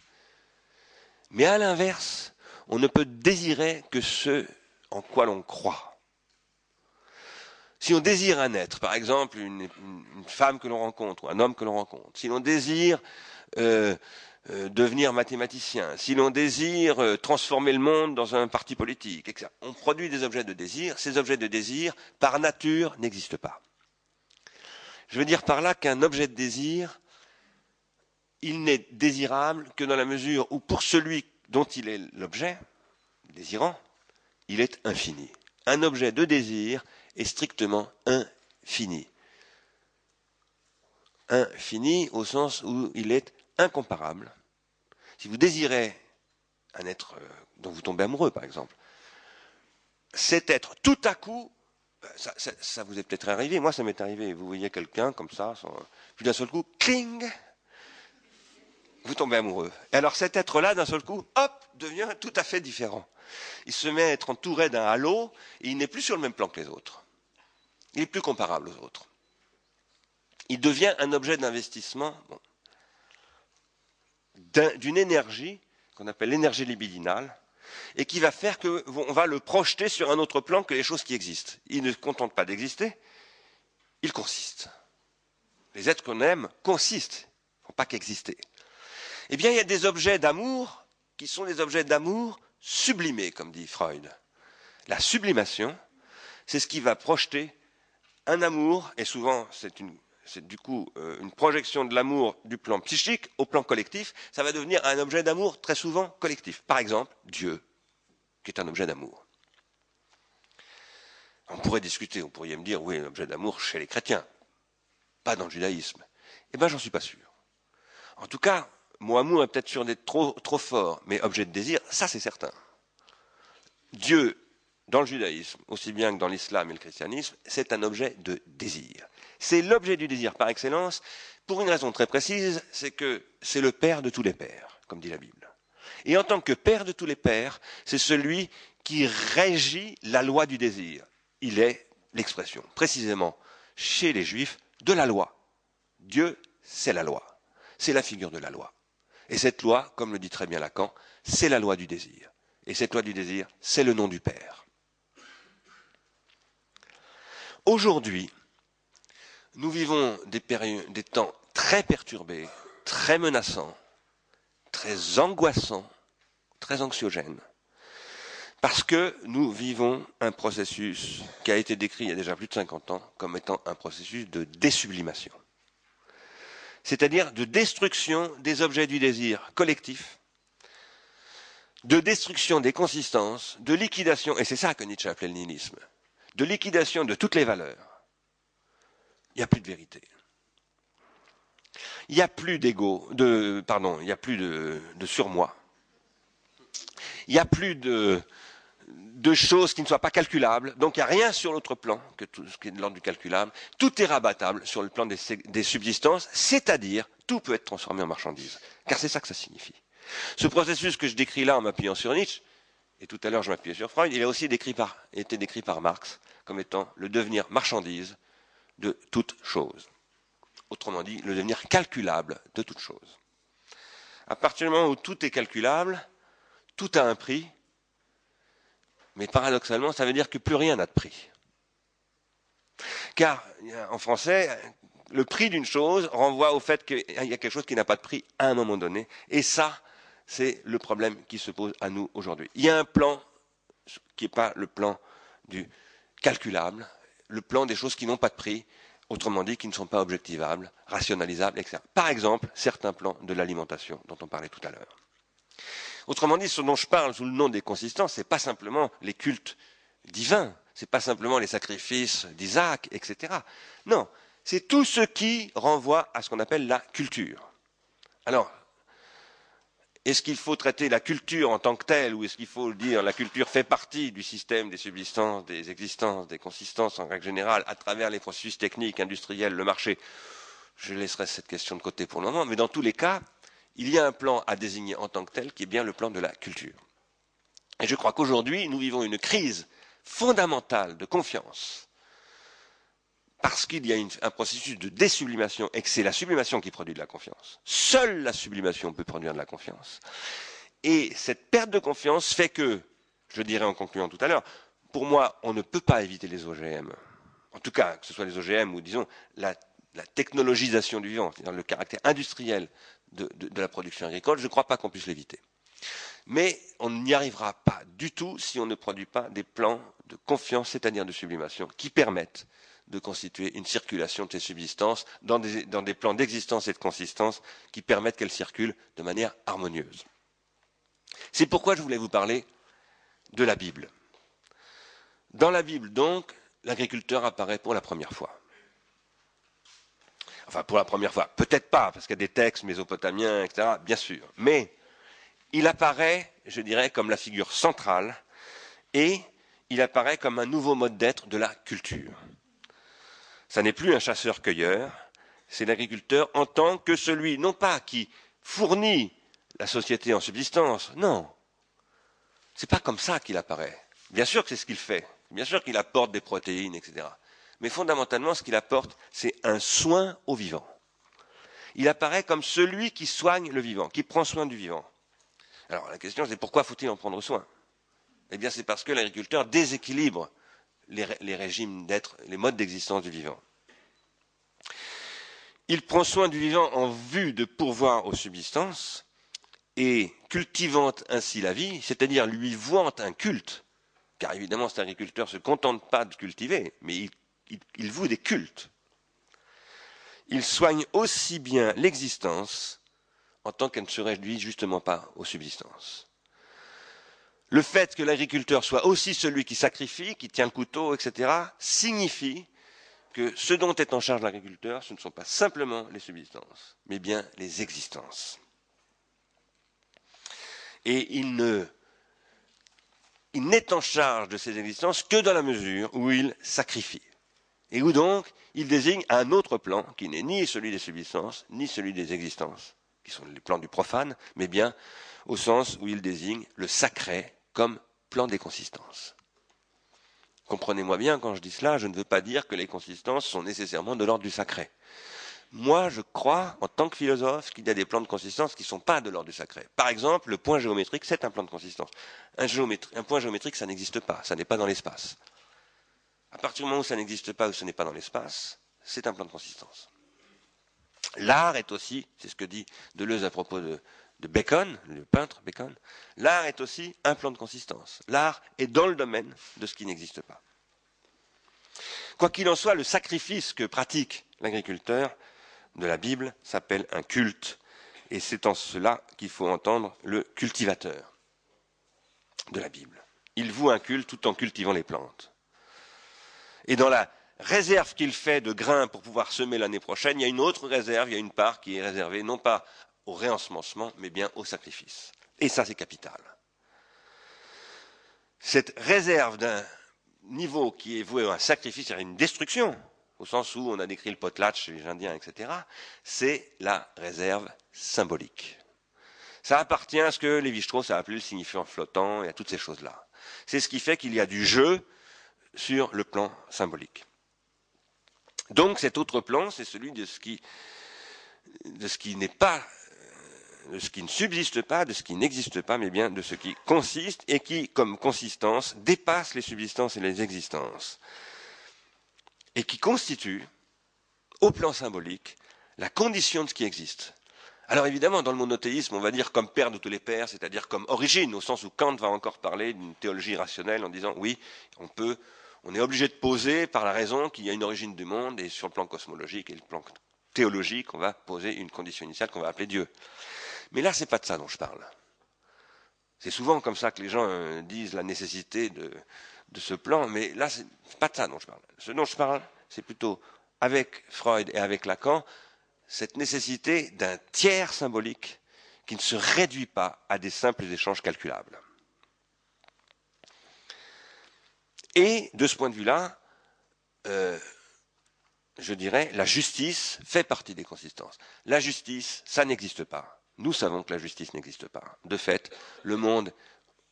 Mais à l'inverse, on ne peut désirer que ce en quoi l'on croit. Si on désire un être, par exemple une, femme que l'on rencontre ou un homme que l'on rencontre, si l'on désire euh, devenir mathématicien, si l'on désire euh, transformer le monde dans un parti politique, etc. On produit des objets de désir. Ces objets de désir, par nature, n'existent pas. Je veux dire par là qu'un objet de désir, il n'est désirable que dans la mesure où, pour celui dont il est l'objet, désirant, il est infini. Un objet de désir est strictement infini. Infini au sens où il est incomparable. Si vous désirez un être euh, dont vous tombez amoureux, par exemple, cet être, tout à coup, euh, ça, vous est peut-être arrivé, moi ça m'est arrivé, vous voyez quelqu'un comme ça, puis d'un seul coup, cling, vous tombez amoureux. Et alors cet être-là, d'un seul coup, hop, devient tout à fait différent. Il se met à être entouré d'un halo, et il n'est plus sur le même plan que les autres. Il est plus comparable aux autres. Il devient un objet d'investissement d'une énergie qu'on appelle l'énergie libidinale, et qui va faire qu'on va le projeter sur un autre plan que les choses qui existent. Il ne se contente pas d'exister, il consiste. Les êtres qu'on aime consistent, ils ne font pas qu'exister. Eh bien, il y a des objets d'amour qui sont des objets d'amour sublimés, comme dit Freud. La sublimation, c'est ce qui va projeter un amour, et souvent c'est une c'est du coup euh, une projection de l'amour du plan psychique au plan collectif, ça va devenir un objet d'amour très souvent collectif. Par exemple, Dieu, qui est un objet d'amour. On pourrait discuter, on pourrait me dire, oui, un objet d'amour chez les chrétiens, pas dans le judaïsme. Eh bien, j'en suis pas sûr. En tout cas, mon amour est peut-être sûr d'être trop, trop fort, mais objet de désir, ça c'est certain. Dieu, dans le judaïsme, aussi bien que dans l'islam et le christianisme, c'est un objet de désir. C'est l'objet du désir par excellence, pour une raison très précise, c'est que c'est le père de tous les pères, comme dit la Bible. Et en tant que père de tous les pères, c'est celui qui régit la loi du désir. Il est l'expression, précisément, chez les juifs, de la loi. Dieu, c'est la loi. C'est la figure de la loi. Et cette loi, comme le dit très bien Lacan, c'est la loi du désir. Et cette loi du désir, c'est le nom du Père. Aujourd'hui, nous vivons des, des temps très perturbés, très menaçants, très angoissants, très anxiogènes, parce que nous vivons un processus qui a été décrit il y a déjà plus de 50 ans comme étant un processus de désublimation, c'est-à-dire de destruction des objets du désir collectif, de destruction des consistances, de liquidation, et c'est ça que Nietzsche appelait le nihilisme, de liquidation de toutes les valeurs il n'y a plus de vérité. Il n'y a plus d'ego, de, pardon, il n'y a plus de, surmoi. Il n'y a plus de, choses qui ne soient pas calculables. Donc il n'y a rien sur l'autre plan que tout ce qui est de l'ordre du calculable. Tout est rabattable sur le plan des, subsistances, c'est-à-dire tout peut être transformé en marchandise. Car c'est ça que ça signifie. Ce processus que je décris là en m'appuyant sur Nietzsche, et tout à l'heure je m'appuyais sur Freud, il a aussi été décrit par Marx comme étant le devenir marchandise de toute chose. Autrement dit, le devenir calculable de toute chose. À partir du moment où tout est calculable, tout a un prix, mais paradoxalement, ça veut dire que plus rien n'a de prix. Car, en français, le prix d'une chose renvoie au fait qu'il y a quelque chose qui n'a pas de prix à un moment donné. Et ça, c'est le problème qui se pose à nous aujourd'hui. Il y a un plan qui n'est pas le plan du calculable, le plan des choses qui n'ont pas de prix, autrement dit, qui ne sont pas objectivables, rationalisables, etc. Par exemple, certains plans de l'alimentation dont on parlait tout à l'heure. Autrement dit, ce dont je parle sous le nom des consistances, ce n'est pas simplement les cultes divins, ce n'est pas simplement les sacrifices d'Isaac, etc. Non, c'est tout ce qui renvoie à ce qu'on appelle la culture. Alors, est-ce qu'il faut traiter la culture en tant que telle, ou est-ce qu'il faut dire la culture fait partie du système des subsistances, des existences, des consistances en règle générale, à travers les processus techniques, industriels, le marché? Je laisserai cette question de côté pour le moment, mais dans tous les cas, il y a un plan à désigner en tant que tel qui est bien le plan de la culture. Et je crois qu'aujourd'hui, nous vivons une crise fondamentale de confiance parce qu'il y a un processus de désublimation et que c'est la sublimation qui produit de la confiance. Seule la sublimation peut produire de la confiance. Et cette perte de confiance fait que, je dirais en concluant tout à l'heure, pour moi, on ne peut pas éviter les OGM. En tout cas, que ce soit les OGM ou, disons, la, technologisation du vivant, c'est-à-dire le caractère industriel de, de la production agricole, je ne crois pas qu'on puisse l'éviter. Mais on n'y arrivera pas du tout si on ne produit pas des plans de confiance, c'est-à-dire de sublimation, qui permettent de constituer une circulation de ces subsistances dans des, plans d'existence et de consistance qui permettent qu'elles circulent de manière harmonieuse. C'est pourquoi je voulais vous parler de la Bible. Dans la Bible, donc, l'agriculteur apparaît pour la première fois. Enfin, pour la première fois. Peut-être pas, parce qu'il y a des textes mésopotamiens, etc., bien sûr. Mais il apparaît, je dirais, comme la figure centrale et il apparaît comme un nouveau mode d'être de la culture. Ça n'est plus un chasseur-cueilleur, c'est l'agriculteur en tant que celui, non pas qui fournit la société en subsistance, non. C'est pas comme ça qu'il apparaît. Bien sûr que c'est ce qu'il fait. Bien sûr qu'il apporte des protéines, etc. Mais fondamentalement, ce qu'il apporte, c'est un soin au vivant. Il apparaît comme celui qui soigne le vivant, qui prend soin du vivant. Alors la question, c'est pourquoi faut-il en prendre soin? Eh bien, c'est parce que l'agriculteur déséquilibre les, régimes d'être, les modes d'existence du vivant. Il prend soin du vivant en vue de pourvoir aux subsistances et cultivant ainsi la vie, c'est-à-dire lui vouant un culte, car évidemment cet agriculteur ne se contente pas de cultiver, mais il, il voue des cultes. Il soigne aussi bien l'existence en tant qu'elle ne se réduit justement pas aux subsistances le fait que l'agriculteur soit aussi celui qui sacrifie, qui tient le couteau, etc., signifie que ce dont est en charge l'agriculteur, ce ne sont pas simplement les subsistances, mais bien les existences. Et il ne il n'est en charge de ces existences que dans la mesure où il sacrifie. Et où donc il désigne un autre plan qui n'est ni celui des subsistances, ni celui des existences, qui sont les plans du profane, mais bien au sens où il désigne le sacré comme plan des consistances. Comprenez-moi bien, quand je dis cela, je ne veux pas dire que les consistances sont nécessairement de l'ordre du sacré. Moi, je crois, en tant que philosophe, qu'il y a des plans de consistance qui ne sont pas de l'ordre du sacré. Par exemple, le point géométrique, c'est un plan de consistance. Un, point géométrique, ça n'existe pas, ça n'est pas dans l'espace. À partir du moment où ça n'existe pas ou ce n'est pas dans l'espace, c'est un plan de consistance. L'art est aussi, c'est ce que dit Deleuze à propos de, de Bacon, le peintre Bacon, l'art est aussi un plan de consistance. L'art est dans le domaine de ce qui n'existe pas. Quoi qu'il en soit, le sacrifice que pratique l'agriculteur de la Bible s'appelle un culte, et c'est en cela qu'il faut entendre le cultivateur de la Bible. Il voue un culte tout en cultivant les plantes. Et dans la réserve qu'il fait de grains pour pouvoir semer l'année prochaine, il y a une autre réserve, il y a une part qui est réservée non pas au réensemencement, mais bien au sacrifice. Et ça, c'est capital. Cette réserve d'un niveau qui est voué à un sacrifice, à une destruction, au sens où on a décrit le potlatch chez les Indiens, etc., c'est la réserve symbolique. Ça appartient à ce que Lévi-Strauss a appelé le signifiant flottant et à toutes ces choses-là. C'est ce qui fait qu'il y a du jeu sur le plan symbolique. Donc cet autre plan, c'est celui de ce qui, de ce qui n'est pas de ce qui ne subsiste pas, de ce qui n'existe pas, mais bien de ce qui consiste et qui, comme consistance, dépasse les subsistances et les existences, et qui constitue au plan symbolique, la condition de ce qui existe. Alors évidemment, dans le monothéisme, on va dire comme père de tous les pères, c'est-à-dire comme origine, au sens où Kant va encore parler d'une théologie rationnelle en disant oui, on peut, on est obligé de poser par la raison qu'il y a une origine du monde et sur le plan cosmologique et le plan théologique, on va poser une condition initiale qu'on va appeler Dieu. Mais là, c'est pas de ça dont je parle. C'est souvent comme ça que les gens euh, disent la nécessité de, ce plan, mais là, c'est pas de ça dont je parle. Ce dont je parle, c'est plutôt avec Freud et avec Lacan, cette nécessité d'un tiers symbolique qui ne se réduit pas à des simples échanges calculables. Et de ce point de vue-là, euh, je dirais, la justice fait partie des consistances. La justice, ça n'existe pas. Nous savons que la justice n'existe pas. De fait, le monde,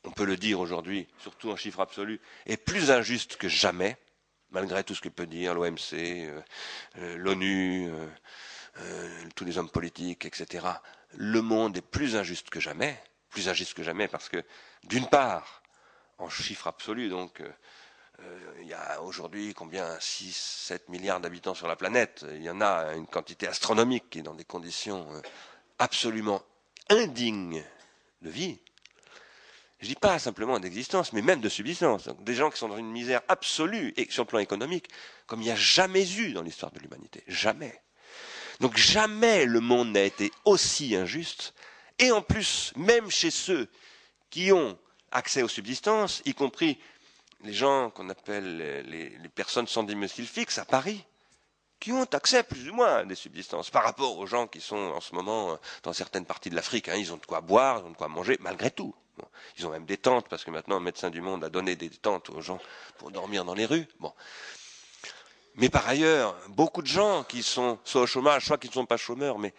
on peut le dire aujourd'hui, surtout en chiffre absolu, est plus injuste que jamais, malgré tout ce que peut dire l'OMC, euh, euh, l'ONU, euh, tous les hommes politiques, etc. Le monde est plus injuste que jamais, plus injuste que jamais parce que, d'une part, en chiffre absolu, donc, il y a aujourd'hui combien 6, 7 milliards d'habitants sur la planète. Il y en a une quantité astronomique qui est dans des conditions absolument indignes de vie. Je dis pas simplement d'existence, mais même de subsistance. des gens qui sont dans une misère absolue et sur le plan économique, comme il n'y a jamais eu dans l'histoire de l'humanité. Jamais. Donc jamais le monde n'a été aussi injuste. Et en plus, même chez ceux qui ont accès aux subsistances, y compris les gens qu'on appelle les, les, personnes sans domicile fixe à Paris, qui ont accès plus ou moins à des subsistances par rapport aux gens qui sont en ce moment dans certaines parties de l'Afrique. Hein, ils ont de quoi boire, ils ont de quoi manger, malgré tout. ils ont même des tentes, parce que maintenant, un médecin du monde a donné des tentes aux gens pour dormir dans les rues. Bon. Mais par ailleurs, beaucoup de gens qui sont soit au chômage, soit qui ne sont pas chômeurs, mais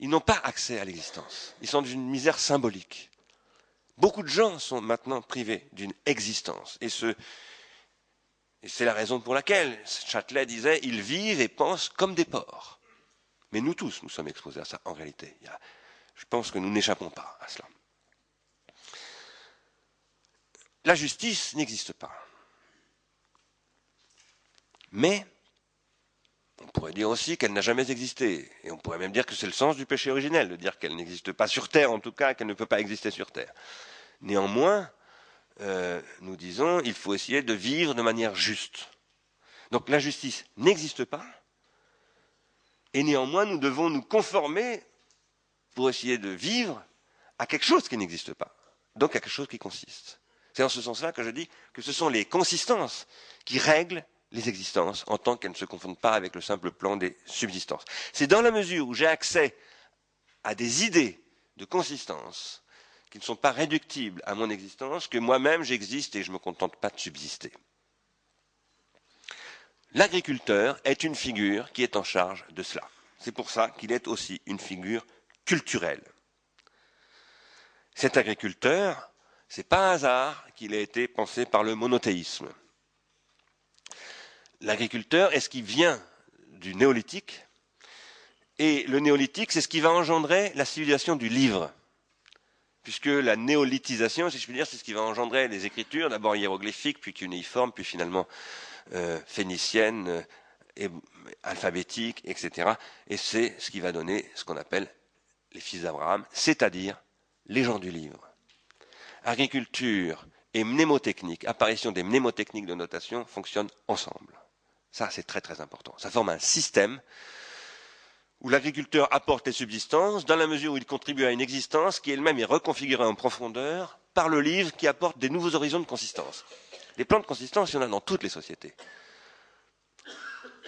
ils n'ont pas accès à l'existence. Ils sont d'une misère symbolique. Beaucoup de gens sont maintenant privés d'une existence. Et, ce, et c'est la raison pour laquelle Châtelet disait ils vivent et pensent comme des porcs. Mais nous tous, nous sommes exposés à ça en réalité. je pense que nous n'échappons pas à cela. La justice n'existe pas. Mais on pourrait dire aussi qu'elle n'a jamais existé. Et on pourrait même dire que c'est le sens du péché originel, de dire qu'elle n'existe pas sur Terre, en tout cas, qu'elle ne peut pas exister sur Terre. Néanmoins, euh, nous disons, il faut essayer de vivre de manière juste. Donc la justice n'existe pas, et néanmoins, nous devons nous conformer pour essayer de vivre à quelque chose qui n'existe pas, donc à quelque chose qui consiste. C'est en ce sens-là que je dis que ce sont les consistances qui règlent les existences en tant qu'elles ne se confondent pas avec le simple plan des subsistances. C'est dans la mesure où j'ai accès à des idées de consistance qui ne sont pas réductibles à mon existence que moi-même j'existe et je ne me contente pas de subsister. L'agriculteur est une figure qui est en charge de cela. C'est pour ça qu'il est aussi une figure culturelle. Cet agriculteur, c'est pas un hasard qu'il ait été pensé par le monothéisme l'agriculteur est ce qui vient du néolithique. Et le néolithique, c'est ce qui va engendrer la civilisation du livre. Puisque la néolithisation, si je puis dire, c'est ce qui va engendrer les écritures, d'abord hiéroglyphiques, puis cunéiformes, puis finalement euh, phéniciennes, euh, et, alphabétiques, etc. Et c'est ce qui va donner ce qu'on appelle les fils d'Abraham, c'est-à-dire les gens du livre. Agriculture et mnémotechnique, apparition des mnémotechniques de notation fonctionnent ensemble. Ça, c'est très très important. Ça forme un système où l'agriculteur apporte les subsistances dans la mesure où il contribue à une existence qui elle-même est reconfigurée en profondeur par le livre qui apporte des nouveaux horizons de consistance. Les plans de consistance, il y en a dans toutes les sociétés.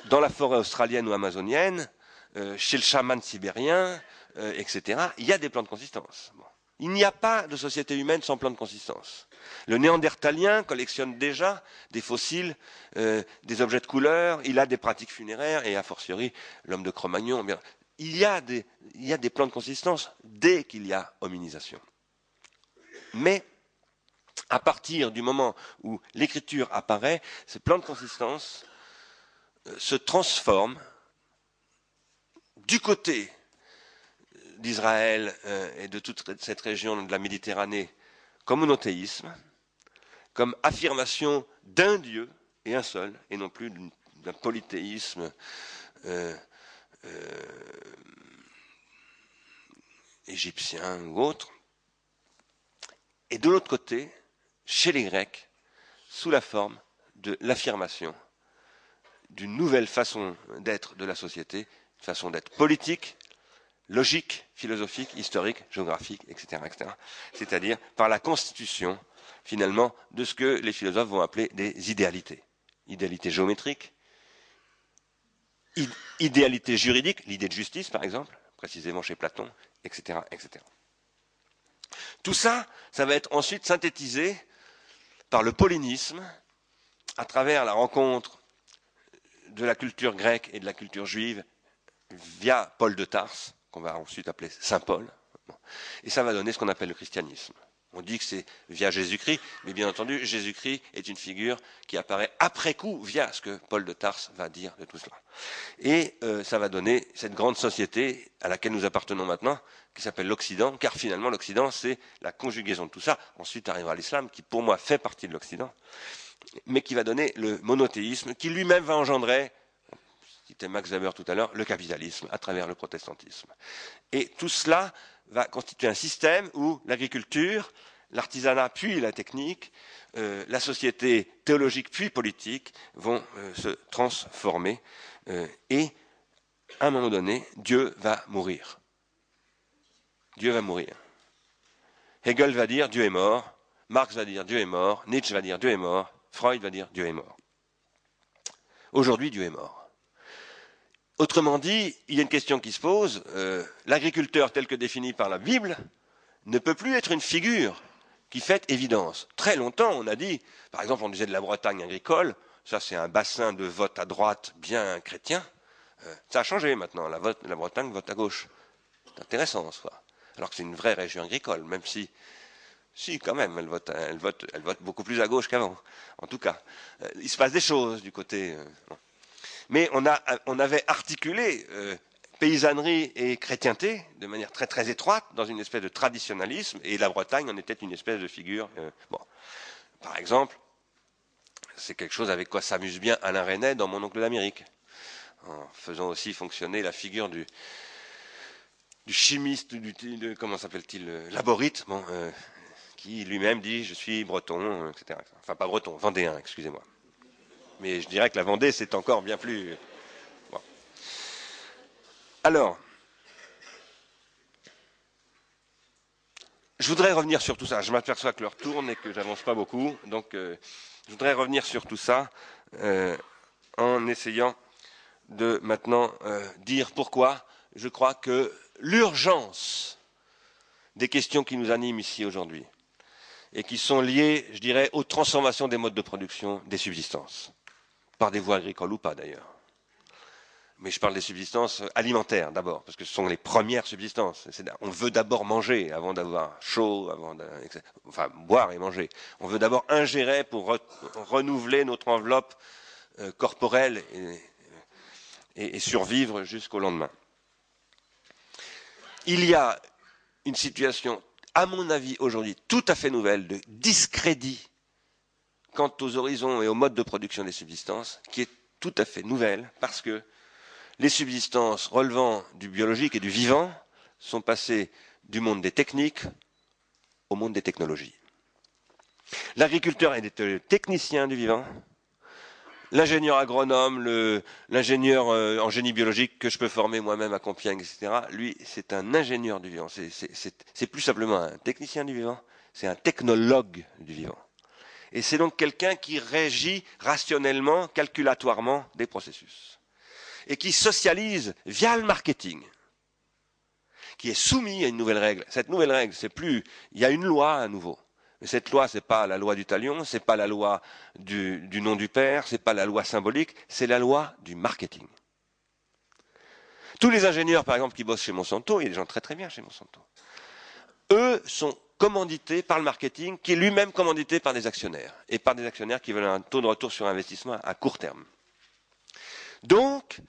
Dans la forêt australienne ou amazonienne, euh, chez le chaman sibérien, euh, etc., il y a des plans de consistance. Il n'y a pas de société humaine sans plan de consistance. Le néandertalien collectionne déjà des fossiles, euh, des objets de couleur, il a des pratiques funéraires, et a fortiori l'homme de Cro-Magnon. Il, y a des, il y a des plans de consistance dès qu'il y a hominisation. Mais à partir du moment où l'écriture apparaît, ces plans de consistance euh, se transforment du côté d'Israël euh, et de toute cette région de la Méditerranée comme monothéisme, comme affirmation d'un Dieu et un seul, et non plus d'un polythéisme euh, euh, égyptiens ou autres. Et de l'autre côté, chez les Grecs, sous la forme de l'affirmation d'une nouvelle façon d'être de la société, une façon d'être politique, logique, philosophique, historique, géographique, etc. C'est-à-dire par la constitution, finalement, de ce que les philosophes vont appeler des idéalités. Idéalité géométrique, idéalité juridique, l'idée de justice, par exemple, précisément chez Platon, etc., etc. Tout ça, ça va être ensuite synthétisé par le paulinisme, à travers la rencontre de la culture grecque et de la culture juive via Paul de Tarse, qu'on va ensuite appeler Saint Paul, et ça va donner ce qu'on appelle le christianisme. On dit que c'est via Jésus-Christ, mais bien entendu, Jésus-Christ est une figure qui apparaît après coup via ce que Paul de Tarse va dire de tout cela. Et euh, ça va donner cette grande société à laquelle nous appartenons maintenant, qui s'appelle l'Occident, car finalement l'Occident, c'est la conjugaison de tout ça. Ensuite arrivera l'islam, qui pour moi fait partie de l'Occident, mais qui va donner le monothéisme, qui lui-même va engendrer citait Max Weber tout à l'heure, le capitalisme à travers le protestantisme. Et tout cela va constituer un système où l'agriculture, l'artisanat puis la technique, euh, la société théologique puis politique vont euh, se transformer euh, et à un moment donné, Dieu va mourir. Dieu va mourir. Hegel va dire Dieu est mort, Marx va dire Dieu est mort, Nietzsche va dire Dieu est mort, Freud va dire Dieu est mort. Aujourd'hui, Dieu est mort. Autrement dit, il y a une question qui se pose. Euh, l'agriculteur tel que défini par la Bible ne peut plus être une figure qui fait évidence. Très longtemps, on a dit, par exemple, on disait de la Bretagne agricole, ça c'est un bassin de vote à droite bien chrétien. Euh, ça a changé maintenant, la, Bretagne vote à gauche. C'est intéressant en soi. Alors que c'est une vraie région agricole, même si, si quand même, elle vote, beaucoup plus à gauche qu'avant. En tout cas, euh, il se passe des choses du côté mais on, avait articulé euh, paysannerie et chrétienté de manière très très étroite dans une espèce de traditionnalisme, et la Bretagne en était une espèce de figure. Euh, bon. Par exemple, c'est quelque chose avec quoi s'amuse bien Alain Resnais dans Mon oncle d'Amérique, en faisant aussi fonctionner la figure du, chimiste, du, comment s'appelle-t-il, euh, laborite, qui lui-même dit je suis breton, etc. Enfin pas breton, vendéen, excusez-moi mais je dirais que la Vendée, c'est encore bien plus. Alors, je voudrais revenir sur tout ça. Je m'aperçois que l'heure tourne et que j'avance pas beaucoup, donc euh, je voudrais revenir sur tout ça euh, en essayant de maintenant euh, dire pourquoi je crois que l'urgence des questions qui nous animent ici aujourd'hui et qui sont liées, je dirais, aux transformations des modes de production des subsistances par des voies agricoles ou pas d'ailleurs. Mais je parle des subsistances alimentaires d'abord, parce que ce sont les premières subsistances. On veut d'abord manger avant d'avoir chaud, avant enfin boire et manger. On veut d'abord ingérer pour renouveler notre enveloppe euh, corporelle et survivre jusqu'au lendemain. Il y a une situation, à mon avis aujourd'hui, tout à fait nouvelle de discrédit quant aux horizons et aux modes de production des subsistances, qui est tout à fait nouvelle, parce que les subsistances relevant du biologique et du vivant sont passées du monde des techniques au monde des technologies. L'agriculteur est le technicien du vivant, l'ingénieur agronome, l'ingénieur euh, en génie biologique que je peux former moi-même à Compiègne, etc., lui, c'est un ingénieur du vivant. C'est plus simplement un technicien du vivant, c'est un technologue du vivant. Et c'est donc quelqu'un qui régit rationnellement, calculatoirement des processus. Et qui socialise via le marketing. Qui est soumis à une nouvelle règle. Cette nouvelle règle, c'est plus, il y a une loi à nouveau. Mais cette loi, c'est pas la loi du talion, c'est pas la loi du, du nom du père, c'est pas la loi symbolique, c'est la loi du marketing. Tous les ingénieurs, par exemple, qui bossent chez Monsanto, il y a des gens très très bien chez Monsanto. Eux sont commandité par le marketing, qui est lui-même commandité par des actionnaires, et par des actionnaires qui veulent un taux de retour sur investissement à court terme. Donc,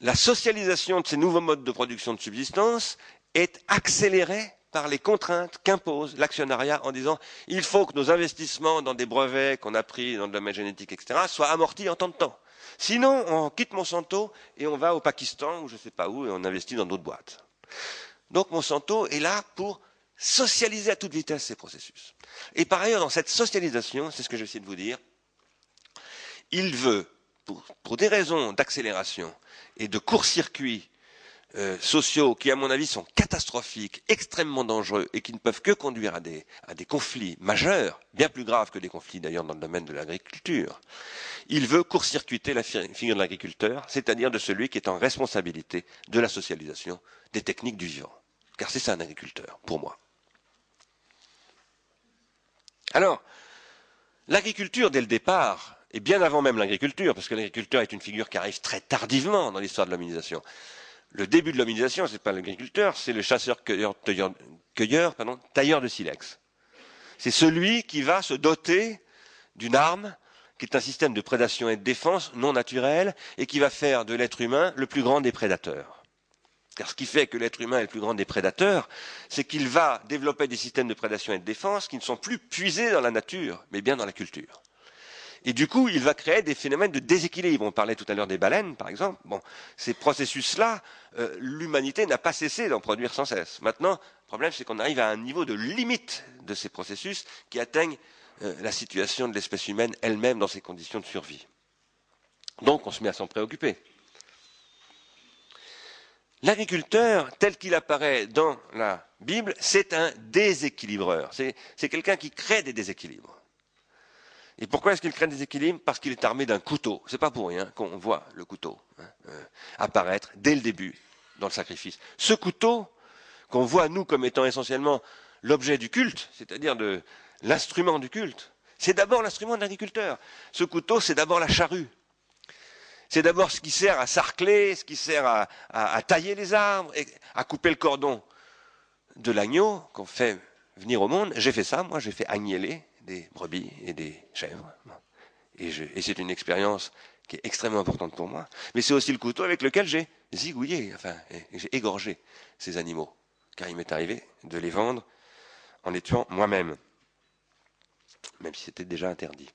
la socialisation de ces nouveaux modes de production de subsistance est accélérée par les contraintes qu'impose l'actionnariat en disant il faut que nos investissements dans des brevets qu'on a pris dans le domaine génétique, etc., soient amortis en tant de temps. Sinon, on quitte Monsanto et on va au Pakistan ou je ne sais pas où et on investit dans d'autres boîtes. Donc Monsanto est là pour socialiser à toute vitesse ces processus. Et par ailleurs, dans cette socialisation, c'est ce que j'essaie de vous dire, il veut, pour, des raisons d'accélération et de court-circuit euh, sociaux qui, à mon avis, sont catastrophiques, extrêmement dangereux et qui ne peuvent que conduire à des, à des conflits majeurs, bien plus graves que des conflits d'ailleurs dans le domaine de l'agriculture, il veut court-circuiter la figure de l'agriculteur, c'est-à-dire de celui qui est en responsabilité de la socialisation des techniques du vivant. Car c'est ça un agriculteur, pour moi. Alors, l'agriculture, dès le départ, et bien avant même l'agriculture, parce que l'agriculteur est une figure qui arrive très tardivement dans l'histoire de l'hominisation. Le début de l'hominisation, ce n'est pas l'agriculteur, c'est le chasseur-cueilleur, cueilleur, pardon, tailleur de silex. C'est celui qui va se doter d'une arme qui est un système de prédation et de défense non naturel et qui va faire de l'être humain le plus grand des prédateurs. Car ce qui fait que l'être humain est le plus grand des prédateurs, c'est qu'il va développer des systèmes de prédation et de défense qui ne sont plus puisés dans la nature, mais bien dans la culture. Et du coup, il va créer des phénomènes de déséquilibre. On parlait tout à l'heure des baleines, par exemple. Bon, ces processus-là, euh, l'humanité n'a pas cessé d'en produire sans cesse. Maintenant, le problème, c'est qu'on arrive à un niveau de limite de ces processus qui atteignent euh, la situation de l'espèce humaine elle-même dans ses conditions de survie. Donc, on se met à s'en préoccuper. L'agriculteur, tel qu'il apparaît dans la Bible, c'est un déséquilibreur. C'est quelqu'un qui crée des déséquilibres. Et pourquoi est-ce qu'il crée des déséquilibres Parce qu'il est armé d'un couteau. C'est pas pour rien qu'on voit le couteau hein, euh, apparaître dès le début dans le sacrifice. Ce couteau, qu'on voit nous comme étant essentiellement l'objet du culte, c'est-à-dire de l'instrument du culte, c'est d'abord l'instrument de l'agriculteur. Ce couteau, c'est d'abord la charrue. C'est d'abord ce qui sert à sarcler, ce qui sert à, tailler les arbres, à couper le cordon de l'agneau qu'on fait venir au monde. J'ai fait ça, moi, j'ai fait agneler des brebis et des chèvres. Et, c'est une expérience qui est extrêmement importante pour moi. Mais c'est aussi le couteau avec lequel j'ai zigouillé, enfin, j'ai égorgé ces animaux. Car il m'est arrivé de les vendre en les tuant moi-même. Même si c'était déjà interdit.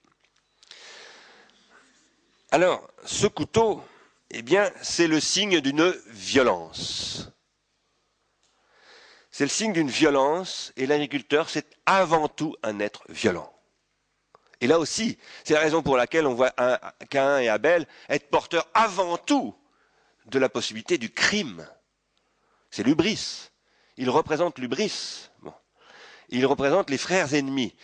Alors, ce couteau, eh bien, c'est le signe d'une violence. C'est le signe d'une violence, et l'agriculteur, c'est avant tout un être violent. Et là aussi, c'est la raison pour laquelle on voit Cain et Abel être porteurs avant tout de la possibilité du crime. C'est l'ubris. Ils représentent l'ubris. Bon. Ils représentent les frères ennemis.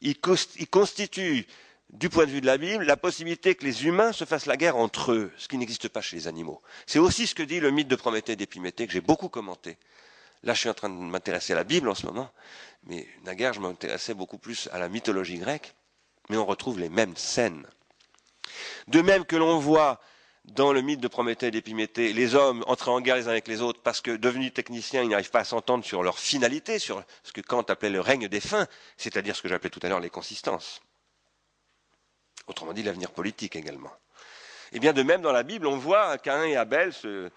Ils, constituent du point de vue de la Bible, la possibilité que les humains se fassent la guerre entre eux, ce qui n'existe pas chez les animaux. C'est aussi ce que dit le mythe de Prométhée et d'Épiméthée, que j'ai beaucoup commenté. Là, je suis en train de m'intéresser à la Bible en ce moment, mais naguère, je m'intéressais beaucoup plus à la mythologie grecque, mais on retrouve les mêmes scènes. De même que l'on voit dans le mythe de Prométhée et d'Épiméthée, les hommes entrer en guerre les uns avec les autres parce que devenus techniciens, ils n'arrivent pas à s'entendre sur leur finalité, sur ce que Kant appelait le règne des fins, c'est-à-dire ce que j'appelais tout à l'heure les consistances. Autrement dit, l'avenir politique également. Et eh bien de même dans la Bible, on voit Cain et Abel se,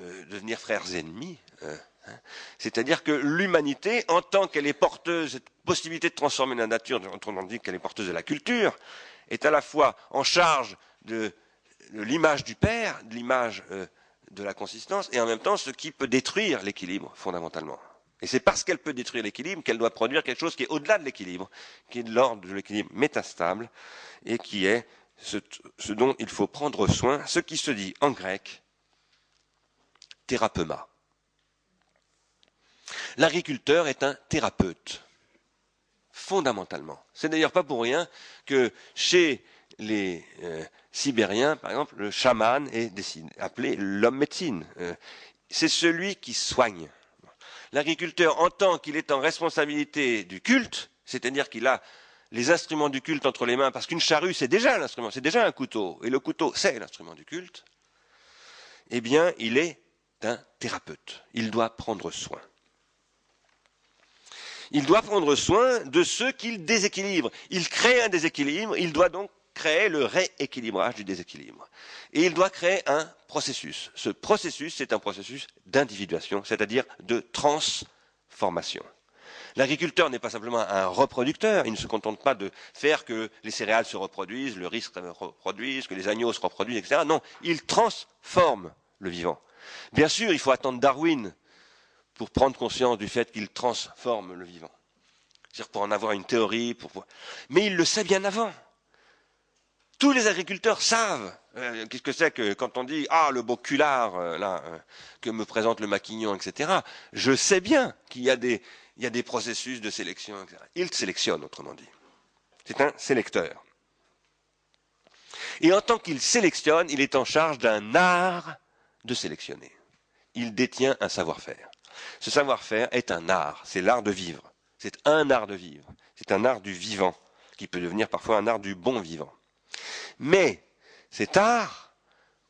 euh, devenir frères ennemis. Euh, hein. C'est-à-dire que l'humanité, en tant qu'elle est porteuse, cette possibilité de transformer la nature, autrement dit qu'elle est porteuse de la culture, est à la fois en charge de, l'image du Père, de l'image euh, de la consistance, et en même temps ce qui peut détruire l'équilibre fondamentalement. Et c'est parce qu'elle peut détruire l'équilibre qu'elle doit produire quelque chose qui est au-delà de l'équilibre, qui est l'ordre de l'équilibre métastable, et qui est ce, dont il faut prendre soin, ce qui se dit en grec thérapeuma. L'agriculteur est un thérapeute, fondamentalement. C'est d'ailleurs pas pour rien que chez les euh, Sibériens, par exemple, le chaman est appelé l'homme médecine. Euh, c'est celui qui soigne l'agriculteur, en tant qu'il est en responsabilité du culte, c'est-à-dire qu'il a les instruments du culte entre les mains, parce qu'une charrue, c'est déjà l'instrument, c'est déjà un couteau, et le couteau, c'est l'instrument du culte, eh bien, il est un thérapeute. Il doit prendre soin. Il doit prendre soin de ceux qu'il déséquilibre. Il crée un déséquilibre, il doit donc créer le rééquilibrage du déséquilibre. Et il doit créer un processus. Ce processus, c'est un processus d'individuation, c'est-à-dire de transformation. L'agriculteur n'est pas simplement un reproducteur, il ne se contente pas de faire que les céréales se reproduisent, le riz se reproduise, que les agneaux se reproduisent, etc. Non, il transforme le vivant. Bien sûr, il faut attendre Darwin pour prendre conscience du fait qu'il transforme le vivant. C'est-à-dire pour en avoir une théorie, pour... mais il le sait bien avant. Tous les agriculteurs savent euh, qu'est-ce que c'est que quand on dit ah le beau culard euh, là euh, que me présente le maquignon, etc. Je sais bien qu'il y a des y a des processus de sélection, etc. Il sélectionne, autrement dit. C'est un sélecteur. Et en tant qu'il sélectionne, il est en charge d'un art de sélectionner. Il détient un savoir-faire. Ce savoir-faire est un art, c'est l'art de vivre. C'est un art de vivre. C'est un art du vivant, qui peut devenir parfois un art du bon vivant. Mais cet art,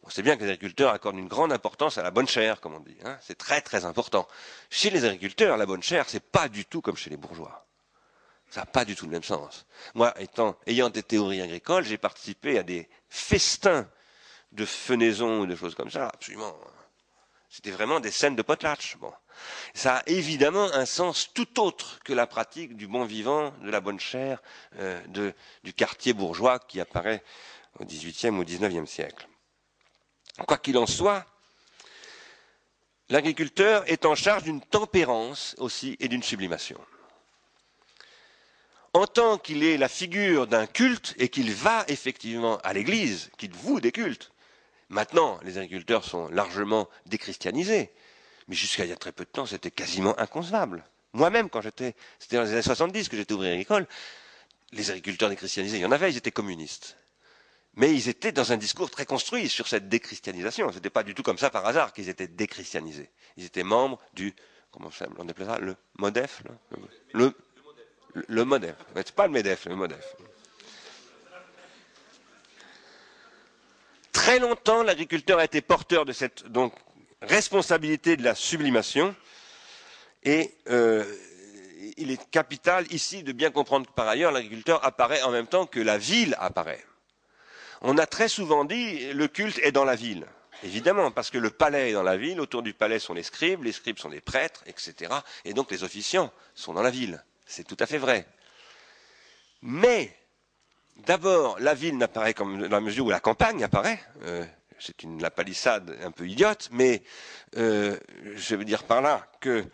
on sait bien que les agriculteurs accordent une grande importance à la bonne chair, comme on dit. Hein. c'est très très important. Chez les agriculteurs, la bonne chair, c'est pas du tout comme chez les bourgeois. Ça n'a pas du tout le même sens. Moi, étant, ayant des théories agricoles, j'ai participé à des festins de fenaison ou de choses comme ça, absolument. C'était vraiment des scènes de potlatch. Bon. Ça a évidemment un sens tout autre que la pratique du bon vivant, de la bonne chair, euh, du quartier bourgeois qui apparaît au XVIIIe ou XIXe siècle. Quoi qu'il en soit, l'agriculteur est en charge d'une tempérance aussi et d'une sublimation. En tant qu'il est la figure d'un culte et qu'il va effectivement à l'église, qu'il voue des cultes, maintenant les agriculteurs sont largement déchristianisés, mais jusqu'à il y a très peu de temps c'était quasiment inconcevable. Moi-même, quand j'étais, c'était dans les années 70 que j'étais ouvrier agricole, les agriculteurs déchristianisés, il y en avait, ils étaient communistes. Mais ils étaient dans un discours très construit sur cette déchristianisation. Ce n'était pas du tout comme ça par hasard qu'ils étaient déchristianisés. Ils étaient membres du, comment on appelle ça, le MODEF Le, le, le MODEF. C'est pas le MEDEF, le MODEF. Très longtemps, l'agriculteur a été porteur de cette donc, responsabilité de la sublimation et euh, il est capital ici de bien comprendre que par ailleurs l'agriculteur apparaît en même temps que la ville apparaît. On a très souvent dit le culte est dans la ville. Évidemment, parce que le palais est dans la ville, autour du palais sont les scribes, les scribes sont des prêtres, etc. Et donc les officiants sont dans la ville. C'est tout à fait vrai. Mais, d'abord, la ville n'apparaît comme dans la mesure où la campagne apparaît. Euh, c'est une la palissade un peu idiote, mais euh, je veux dire par là que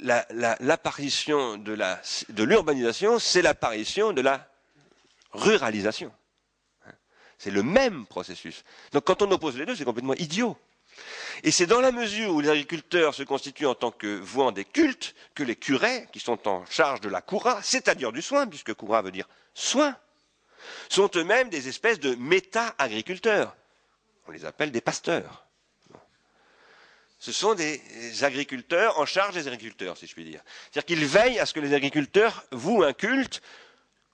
l'apparition de l'urbanisation, c'est l'apparition de la ruralisation. C'est le même processus. Donc quand on oppose les deux, c'est complètement idiot. Et c'est dans la mesure où les agriculteurs se constituent en tant que vouant des cultes que les curés, qui sont en charge de la coura, c'est-à-dire du soin, puisque coura veut dire soin, sont eux-mêmes des espèces de méta-agriculteurs. On les appelle des pasteurs. Ce sont des agriculteurs en charge des agriculteurs, si je puis dire. C'est-à-dire qu'ils veillent à ce que les agriculteurs vouent un culte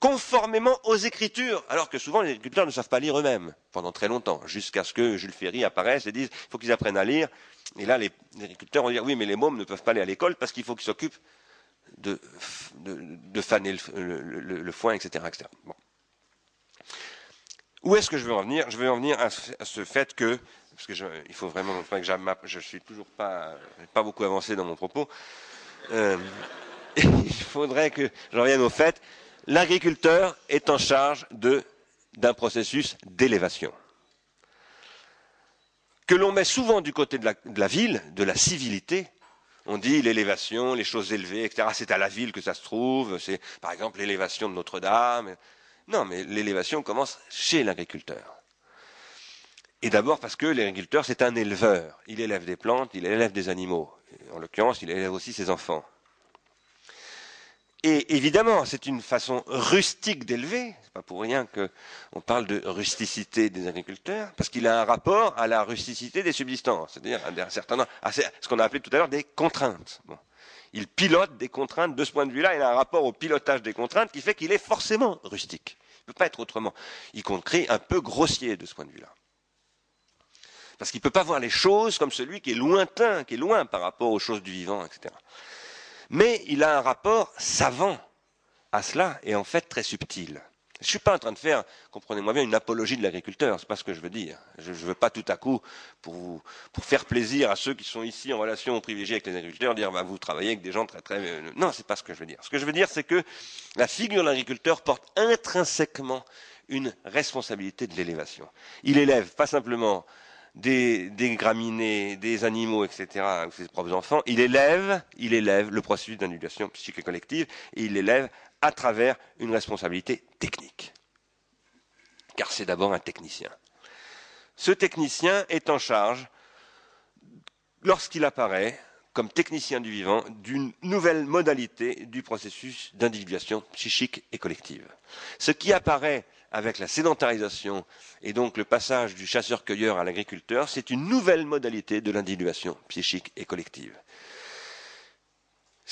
conformément aux Écritures, alors que souvent les agriculteurs ne savent pas lire eux-mêmes pendant très longtemps, jusqu'à ce que Jules Ferry apparaisse et dise il faut qu'ils apprennent à lire. Et là, les, agriculteurs vont dire oui, mais les mômes ne peuvent pas aller à l'école parce qu'il faut qu'ils s'occupent de, de, faner le, foin, etc. Où est-ce que je veux en venir? Je veux en venir à, ce fait que, parce que il faut vraiment que je suis toujours pas, pas beaucoup avancé dans mon propos. Euh, il faudrait que j'en revienne au fait l'agriculteur est en charge d'un processus d'élévation que l'on met souvent du côté de la, ville, de la civilité. On dit l'élévation, les choses élevées, etc. C'est à la ville que ça se trouve. C'est par exemple l'élévation de Notre-Dame. Non, mais l'élévation commence chez l'agriculteur. Et d'abord parce que l'agriculteur, c'est un éleveur. Il élève des plantes, il élève des animaux. En l'occurrence, il élève aussi ses enfants. Et évidemment, c'est une façon rustique d'élever. C'est pas pour rien qu'on parle de rusticité des agriculteurs, parce qu'il a un rapport à la rusticité des subsistances, c'est-à-dire à, un certain à ce qu'on a appelé tout à l'heure des contraintes. Il pilote des contraintes de ce point de vue-là. Il a un rapport au pilotage des contraintes qui fait qu'il est forcément rustique. Il ne peut pas être autrement. Y compris un peu grossier de ce point de vue-là. Parce qu'il ne peut pas voir les choses comme celui qui est lointain, qui est loin par rapport aux choses du vivant, etc. Mais il a un rapport savant à cela et en fait très subtil. Je ne suis pas en train de faire, comprenez-moi bien, une apologie de l'agriculteur, c'est pas ce que je veux dire. Je ne veux pas tout à coup, pour, faire plaisir à ceux qui sont ici en relation privilégiée avec les agriculteurs, dire bah, vous travaillez avec des gens très très. Euh, non, c'est pas ce que je veux dire. Ce que je veux dire, c'est que la figure de l'agriculteur porte intrinsèquement une responsabilité de l'élévation. Il élève pas simplement des, graminées, des animaux, etc., ou ses propres enfants, il élève, il élève le processus d'individuation psychique et collective, et il l'élève à travers une responsabilité technique. Car c'est d'abord un technicien. Ce technicien est en charge, lorsqu'il apparaît, comme technicien du vivant, d'une nouvelle modalité du processus d'individuation psychique et collective. Ce qui apparaît avec la sédentarisation et donc le passage du chasseur-cueilleur à l'agriculteur, c'est une nouvelle modalité de l'individuation psychique et collective.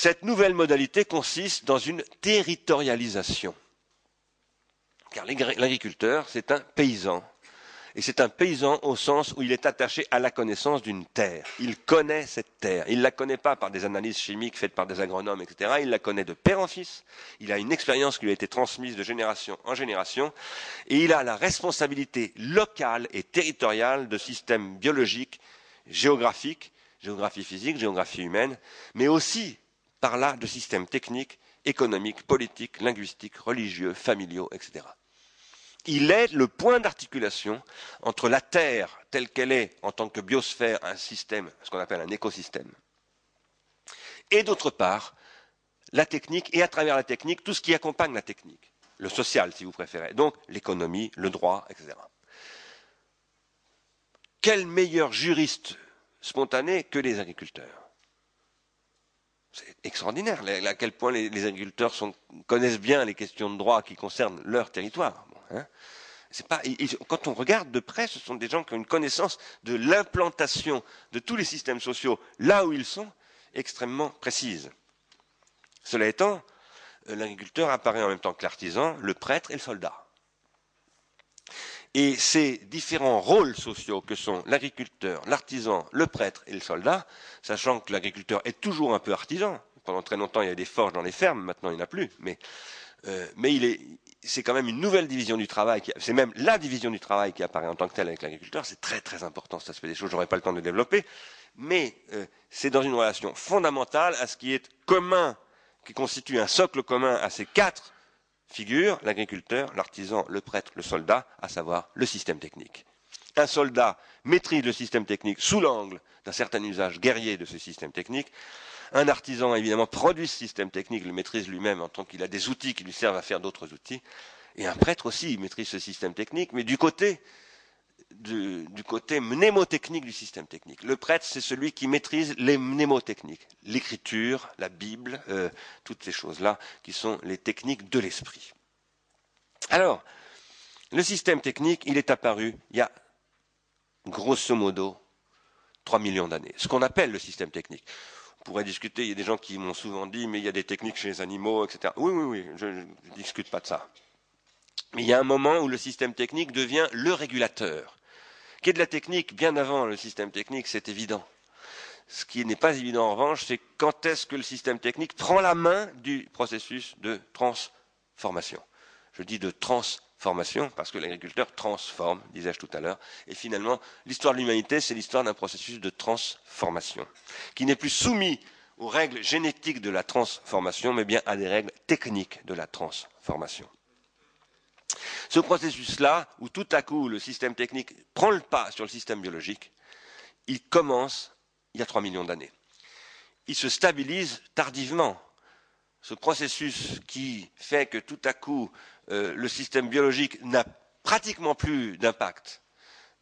Cette nouvelle modalité consiste dans une territorialisation. Car l'agriculteur, c'est un paysan et c'est un paysan au sens où il est attaché à la connaissance d'une terre. Il connaît cette terre. Il ne la connaît pas par des analyses chimiques faites par des agronomes, etc. Il la connaît de père en fils. Il a une expérience qui lui a été transmise de génération en génération. Et il a la responsabilité locale et territoriale de systèmes biologiques, géographiques, géographie physique, géographie humaine, mais aussi par là de systèmes techniques, économiques, politiques, linguistiques, religieux, familiaux, etc il est le point d'articulation entre la Terre telle qu'elle est en tant que biosphère, un système, ce qu'on appelle un écosystème, et d'autre part, la technique, et à travers la technique, tout ce qui accompagne la technique, le social si vous préférez, donc l'économie, le droit, etc. Quel meilleur juriste spontané que les agriculteurs? C'est extraordinaire à quel point les, agriculteurs connaissent bien les questions de droit qui concernent leur territoire. Hein. pas, quand on regarde de près, ce sont des gens qui ont une connaissance de l'implantation de tous les systèmes sociaux là où ils sont extrêmement précise. Cela étant, euh, l'agriculteur apparaît en même temps que l'artisan, le prêtre et le soldat. Et ces différents rôles sociaux que sont l'agriculteur, l'artisan, le prêtre et le soldat, sachant que l'agriculteur est toujours un peu artisan, pendant très longtemps il y a des forges dans les fermes, maintenant il n'y en a plus, mais, euh, mais il est, c'est quand même une nouvelle division du travail, c'est même la division du travail qui apparaît en tant que telle avec l'agriculteur, c'est très très important cet aspect des choses, j'aurais pas le temps de développer, mais euh, c'est dans une relation fondamentale à ce qui est commun, qui constitue un socle commun à ces quatre figures, l'agriculteur, l'artisan, le prêtre, le soldat, à savoir le système technique. Un soldat maîtrise le système technique sous l'angle d'un certain usage guerrier de ce système technique, un artisan, évidemment, produit ce système technique, le maîtrise lui-même en tant qu'il a des outils qui lui servent à faire d'autres outils. Et un prêtre aussi, il maîtrise ce système technique, mais du côté, du, côté mnémotechnique du système technique. Le prêtre, c'est celui qui maîtrise les mnémotechniques, l'écriture, la Bible, euh, toutes ces choses-là, qui sont les techniques de l'esprit. Alors, le système technique, il est apparu il y a grosso modo 3 millions d'années, ce qu'on appelle le système technique pourrait discuter. Il y a des gens qui m'ont souvent dit, mais il y a des techniques chez les animaux, etc. Oui, oui, oui, je ne discute pas de ça. Mais il y a un moment où le système technique devient le régulateur. Qui est de la technique bien avant le système technique, c'est évident. Ce qui n'est pas évident en revanche, c'est quand est-ce que le système technique prend la main du processus de transformation. Je dis de transformation formation, parce que l'agriculteur transforme, disais-je tout à l'heure, et finalement, l'histoire de l'humanité, c'est l'histoire d'un processus de transformation, qui n'est plus soumis aux règles génétiques de la transformation, mais bien à des règles techniques de la transformation. Ce processus-là, où tout à coup le système technique prend le pas sur le système biologique, il commence il y a trois millions d'années. Il se stabilise tardivement. Ce processus qui fait que tout à coup euh, le système biologique n'a pratiquement plus d'impact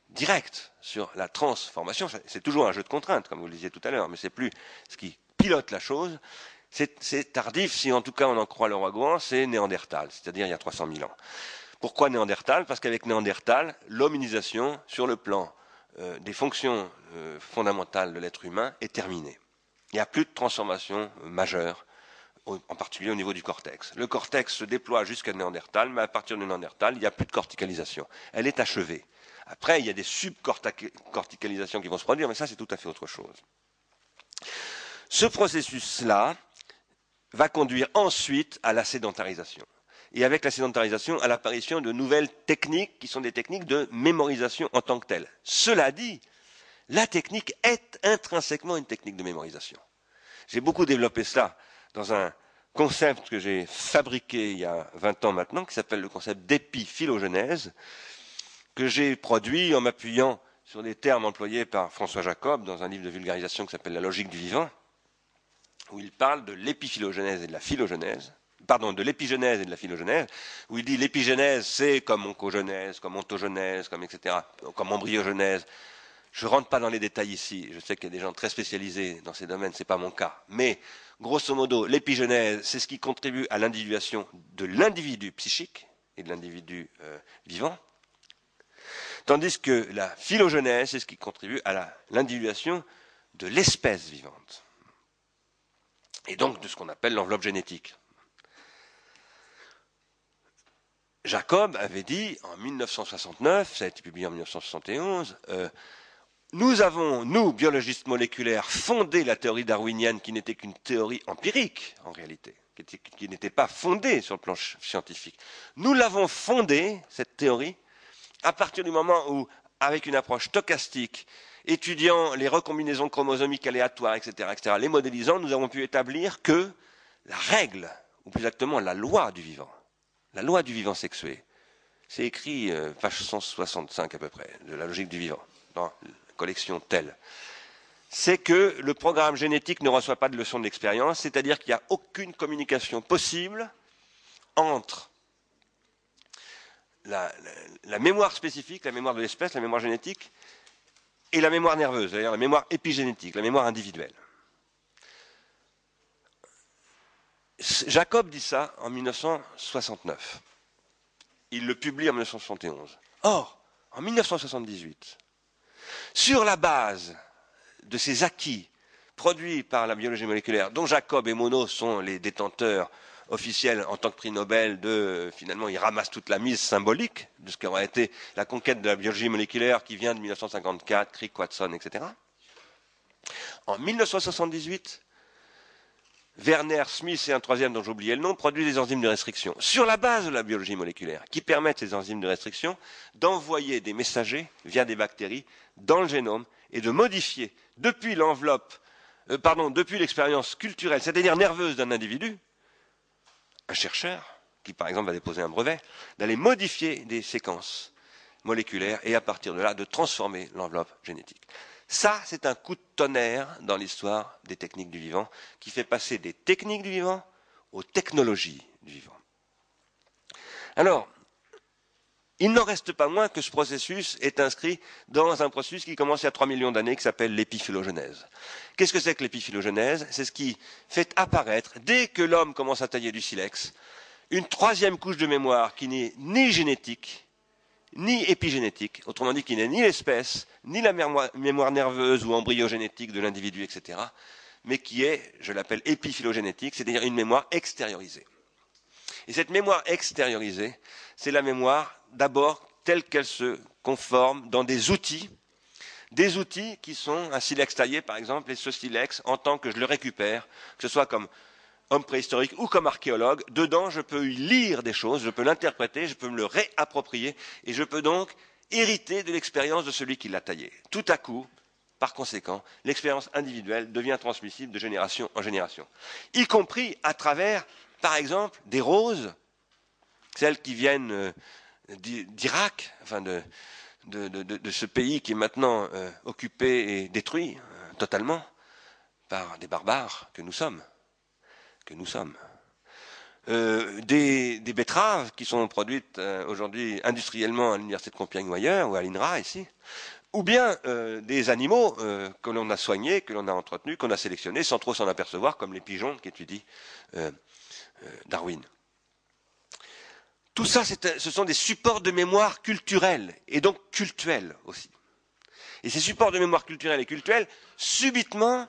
direct sur la transformation. C'est toujours un jeu de contraintes, comme vous le disiez tout à l'heure, mais c'est plus ce qui pilote la chose. C'est tardif, si en tout cas on en croit le roi c'est Néandertal, c'est-à-dire il y a 300 000 ans. Pourquoi Néandertal? Parce qu'avec Néandertal, l'hominisation, sur le plan euh, des fonctions euh, fondamentales de l'être humain, est terminée. Il n'y a plus de transformation majeure en particulier au niveau du cortex. Le cortex se déploie jusqu'à Néandertal, mais à partir de Néandertal, il n'y a plus de corticalisation. Elle est achevée. Après, il y a des subcorticalisations qui vont se produire, mais ça, c'est tout à fait autre chose. Ce processus-là va conduire ensuite à la sédentarisation. Et avec la sédentarisation à l'apparition de nouvelles techniques qui sont des techniques de mémorisation en tant que telles. Cela dit, la technique est intrinsèquement une technique de mémorisation. J'ai beaucoup développé cela dans un concept que j'ai fabriqué il y a 20 ans maintenant, qui s'appelle le concept d'épiphylogenèse, que j'ai produit en m'appuyant sur des termes employés par François Jacob dans un livre de vulgarisation qui s'appelle La logique du vivant, où il parle de l'épiphylogénèse et de la phylogénèse, pardon, de l'épigenèse et de la phylogénèse, où il dit l'épigenèse, c'est comme oncogenèse, comme ontogenèse, comme etc., comme embryogenèse. Je rentre pas dans les détails ici. Je sais qu'il y a des gens très spécialisés dans ces domaines, ce n'est pas mon cas. Mais, grosso modo, l'épigenèse, c'est ce qui contribue à l'individuation de l'individu psychique et de l'individu euh, vivant. Tandis que la phylogénèse, c'est ce qui contribue à l'individuation de l'espèce vivante. Et donc de ce qu'on appelle l'enveloppe génétique. Jacob avait dit en 1969, ça a été publié en 1971, euh, nous avons, nous, biologistes moléculaires, fondé la théorie darwinienne qui n'était qu'une théorie empirique, en réalité, qui n'était pas fondée sur le plan scientifique. Nous l'avons fondée, cette théorie, à partir du moment où, avec une approche stochastique, étudiant les recombinaisons chromosomiques aléatoires, etc., etc., les modélisant, nous avons pu établir que la règle, ou plus exactement la loi du vivant, la loi du vivant sexué, c'est écrit euh, page 165 à peu près, de la logique du vivant, dans la collection telle, c'est que le programme génétique ne reçoit pas de leçon d'expérience, c'est-à-dire qu'il n'y a aucune communication possible entre la, mémoire spécifique, la mémoire de l'espèce, la mémoire génétique, et la mémoire nerveuse, c'est-à-dire la mémoire épigénétique, la mémoire individuelle. Jacob dit ça en 1969. Il le publie en 1971. Or, en 1978, sur la base de ces acquis produits par la biologie moléculaire, dont Jacob et Monod sont les détenteurs officiel en tant que prix Nobel de finalement il ramasse toute la mise symbolique de ce qu'aurait été la conquête de la biologie moléculaire qui vient de 1954, Crick, Watson, etc. En 1978, Werner Smith et un troisième dont j'ai oublié le nom produisent des enzymes de restriction sur la base de la biologie moléculaire qui permettent ces enzymes de restriction d'envoyer des messagers via des bactéries dans le génome et de modifier depuis l'enveloppe, euh, pardon, depuis l'expérience culturelle, c'est-à-dire nerveuse d'un individu, un chercheur, qui par exemple va déposer un brevet, d'aller modifier des séquences moléculaires et à partir de là de transformer l'enveloppe génétique. Ça, c'est un coup de tonnerre dans l'histoire des techniques du vivant qui fait passer des techniques du vivant aux technologies du vivant. Alors, il n'en reste pas moins que ce processus est inscrit dans un processus qui commence il y a 3 millions d'années qui s'appelle l'épiphylogénèse. Qu'est-ce que c'est que l'épiphylogénèse C'est ce qui fait apparaître, dès que l'homme commence à tailler du silex, une troisième couche de mémoire qui n'est ni génétique, ni épigénétique, autrement dit qui n'est ni l'espèce, ni la mémoire nerveuse ou embryogénétique de l'individu, etc., mais qui est, je l'appelle épiphylogénétique, c'est-à-dire une mémoire extériorisée. Et cette mémoire extériorisée, c'est la mémoire d'abord telle qu'elle se conforme dans des outils, des outils qui sont un silex taillé par exemple, et ce silex, en tant que je le récupère, que ce soit comme homme préhistorique ou comme archéologue, dedans je peux lire des choses, je peux l'interpréter, je peux me le réapproprier, et je peux donc hériter de l'expérience de celui qui l'a taillé. Tout à coup, par conséquent, l'expérience individuelle devient transmissible de génération en génération, y compris à travers, par exemple, des roses, celles qui viennent euh, d'Irak, enfin de, ce pays qui est maintenant euh, occupé et détruit euh, totalement par des barbares que nous sommes, que nous sommes. Euh, des, betteraves qui sont produites aujourd'hui industriellement à l'université de Compiègne ou ailleurs, ou à l'INRA ici, ou bien des animaux que l'on a soignés, que l'on a entretenus, qu'on a sélectionnés sans trop s'en apercevoir, comme les pigeons qu'étudie Darwin. Tout ça, ce sont des supports de mémoire culturels et donc cultuels aussi. Et ces supports de mémoire culturels et cultuels, subitement,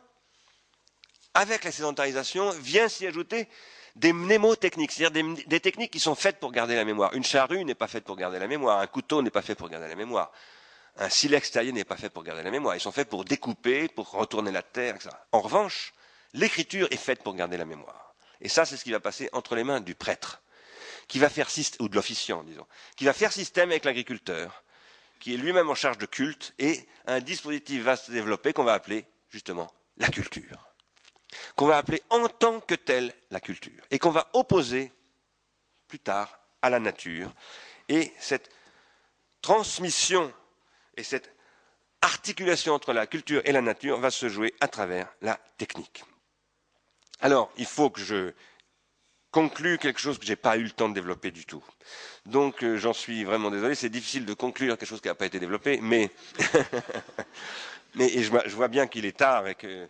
avec la sédentarisation, viennent s'y ajouter des mnémotechniques, c'est-à-dire des, techniques qui sont faites pour garder la mémoire. Une charrue n'est pas faite pour garder la mémoire, un couteau n'est pas fait pour garder la mémoire, un silex taillé n'est pas fait pour garder la mémoire. Ils sont faits pour découper, pour retourner la terre, etc. En revanche, l'écriture est faite pour garder la mémoire. Et ça, c'est ce qui va passer entre les mains du prêtre qui va faire ou de l'officiant, disons, qui va faire système avec l'agriculteur, qui est lui-même en charge de culte, et un dispositif va se développer qu'on va appeler justement la culture, qu'on va appeler en tant que telle la culture, et qu'on va opposer plus tard à la nature. Et cette transmission et cette articulation entre la culture et la nature va se jouer à travers la technique. Alors, il faut que je conclue quelque chose que je n'ai pas eu le temps de développer du tout. Donc, euh, j'en suis vraiment désolé. C'est difficile de conclure quelque chose qui n'a pas été développé, mais, mais je, vois bien qu'il est tard et que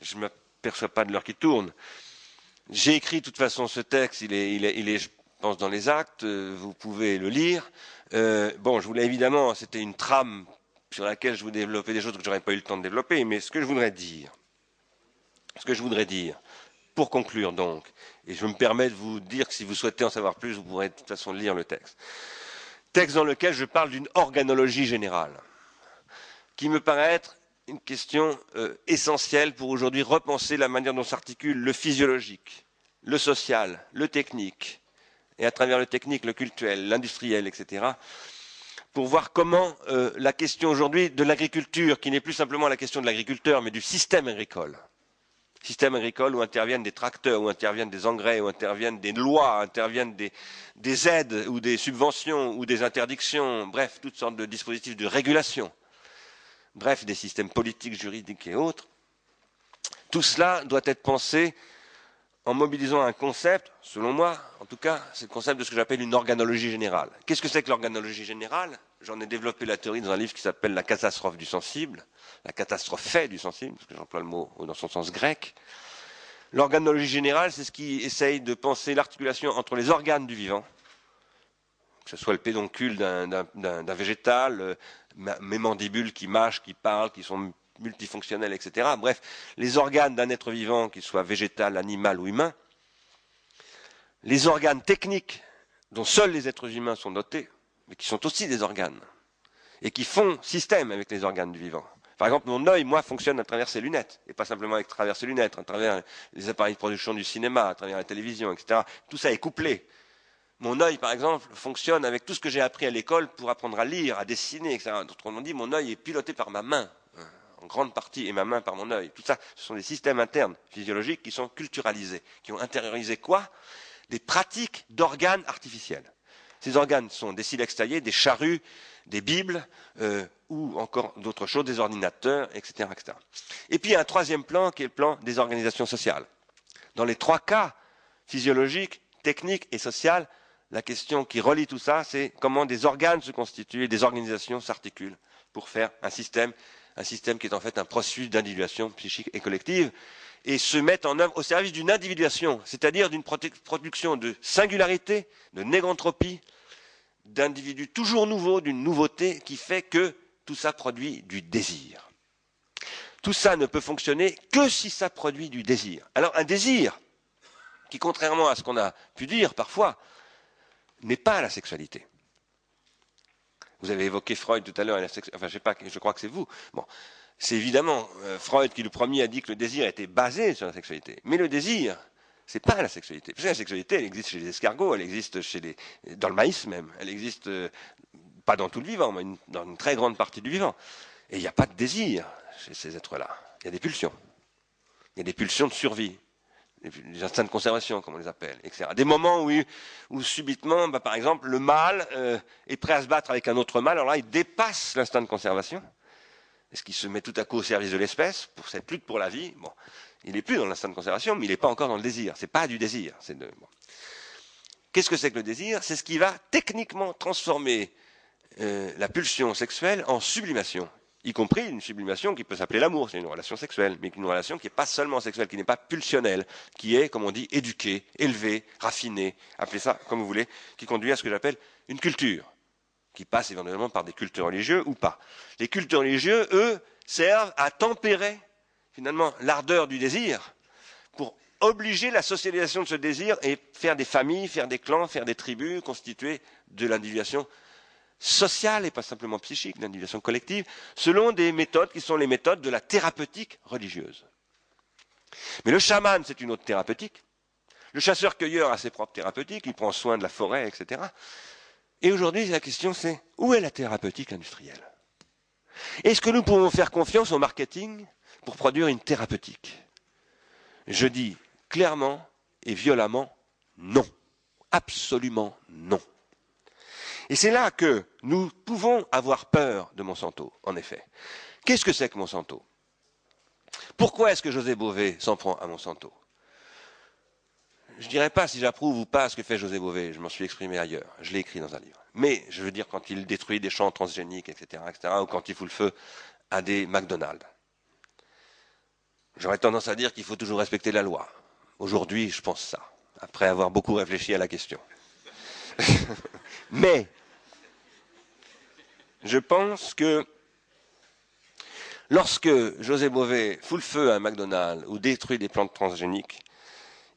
je ne m'aperçois pas de l'heure qui tourne. J'ai écrit de toute façon ce texte, il est, je pense, dans les actes, euh, vous pouvez le lire. Euh, bon, je voulais évidemment, c'était une trame sur laquelle je voulais développer des choses que je n'aurais pas eu le temps de développer, mais ce que je voudrais dire, ce que je voudrais dire, pour conclure donc, et je me permets de vous dire que si vous souhaitez en savoir plus, vous pourrez de toute façon lire le texte. Texte dans lequel je parle d'une organologie générale, qui me paraît être une question euh, essentielle pour aujourd'hui repenser la manière dont s'articule le physiologique, le social, le technique, et à travers le technique, le culturel, l'industriel, etc., pour voir comment euh, la question aujourd'hui de l'agriculture, qui n'est plus simplement la question de l'agriculteur, mais du système agricole, système agricole où interviennent des tracteurs, où interviennent des engrais, où interviennent des lois, interviennent des, des aides ou des subventions ou des interdictions, bref, toutes sortes de dispositifs de régulation, bref, des systèmes politiques, juridiques et autres. Tout cela doit être pensé en mobilisant un concept, selon moi, en tout cas, c'est le concept de ce que j'appelle une organologie générale. Qu'est-ce que c'est que l'organologie générale? J'en ai développé la théorie dans un livre qui s'appelle La catastrophe du sensible, la catastrophe fait du sensible, parce que j'emploie le mot dans son sens grec. L'organologie générale, c'est ce qui essaye de penser l'articulation entre les organes du vivant, que ce soit le pédoncule d'un végétal, euh, mes mandibules qui mâchent, qui parlent, qui sont multifonctionnel, etc. Bref, les organes d'un être vivant, qu'il soit végétal, animal ou humain, les organes techniques dont seuls les êtres humains sont dotés, mais qui sont aussi des organes, et qui font système avec les organes du vivant. Par exemple, mon œil, moi, fonctionne à travers ses lunettes, et pas simplement à travers ses lunettes, à travers les appareils de production du cinéma, à travers la télévision, etc. Tout ça est couplé. Mon œil, par exemple, fonctionne avec tout ce que j'ai appris à l'école pour apprendre à lire, à dessiner, etc. Autrement dit, mon œil est piloté par ma main en grande partie, et ma main par mon œil. Tout ça, ce sont des systèmes internes physiologiques qui sont culturalisés, qui ont intériorisé quoi? Des pratiques d'organes artificiels. Ces organes sont des silex taillés, des charrues, des bibles, euh, ou encore d'autres choses, des ordinateurs, etc., etc. Et puis il y a un troisième plan qui est le plan des organisations sociales. Dans les trois cas, physiologiques, techniques et sociales, la question qui relie tout ça, c'est comment des organes se constituent et des organisations s'articulent pour faire un système un système qui est en fait un processus d'individuation psychique et collective, et se mettent en œuvre au service d'une individuation, c'est-à-dire d'une production de singularité, de négantropie, d'individus toujours nouveaux, d'une nouveauté qui fait que tout ça produit du désir. Tout ça ne peut fonctionner que si ça produit du désir. Alors un désir qui, contrairement à ce qu'on a pu dire parfois, n'est pas la sexualité. Vous avez évoqué Freud tout à l'heure, enfin je sais pas, je crois que c'est vous. Bon, c'est évidemment euh, Freud qui le premier a dit que le désir était basé sur la sexualité. Mais le désir, c'est pas la sexualité. Parce que la sexualité, elle existe chez les escargots, elle existe chez les, dans le maïs même, elle existe euh, pas dans tout le vivant, mais dans une très grande partie du vivant. Et il n'y a pas de désir chez ces êtres-là. Il y a des pulsions. Il y a des pulsions de survie les instincts de conservation, comme on les appelle, etc. Des moments où, subitement, bah, par exemple, le mâle euh, est prêt à se battre avec un autre mâle, alors là, il dépasse l'instinct de conservation. Est-ce qu'il se met tout à coup au service de l'espèce pour cette lutte pour la vie? Bon, il n'est plus dans l'instinct de conservation, mais il n'est pas encore dans le désir. C'est pas du désir. De... Qu'est-ce que c'est que le désir? C'est ce qui va techniquement transformer euh, la pulsion sexuelle en sublimation y compris une sublimation qui peut s'appeler l'amour, c'est une relation sexuelle, mais une relation qui n'est pas seulement sexuelle, qui n'est pas pulsionnelle, qui est, comme on dit, éduquée, élevée, raffinée, appelez ça comme vous voulez, qui conduit à ce que j'appelle une culture, qui passe éventuellement par des cultes religieux ou pas. Les cultes religieux, eux, servent à tempérer finalement l'ardeur du désir pour obliger la socialisation de ce désir et faire des familles, faire des clans, faire des tribus constituées de l'individuation sociale et pas simplement psychique, d'individuation collective, selon des méthodes qui sont les méthodes de la thérapeutique religieuse. Mais le chaman, c'est une autre thérapeutique. Le chasseur-cueilleur a ses propres thérapeutiques, il prend soin de la forêt, etc. Et aujourd'hui, la question c'est où est la thérapeutique industrielle? Est-ce que nous pouvons faire confiance au marketing pour produire une thérapeutique? Je dis clairement et violemment non. Absolument non. Et c'est là que nous pouvons avoir peur de Monsanto, en effet. Qu'est-ce que c'est que Monsanto? Pourquoi est-ce que José Bové s'en prend à Monsanto? Je ne dirais pas si j'approuve ou pas ce que fait José Bové, je m'en suis exprimé ailleurs, je l'ai écrit dans un livre. Mais je veux dire quand il détruit des champs transgéniques, etc., etc., ou quand il fout le feu à des McDonald's. J'aurais tendance à dire qu'il faut toujours respecter la loi. Aujourd'hui, je pense ça, après avoir beaucoup réfléchi à la question. Mais je pense que lorsque José Bové fout le feu à un McDonald's ou détruit des plantes transgéniques,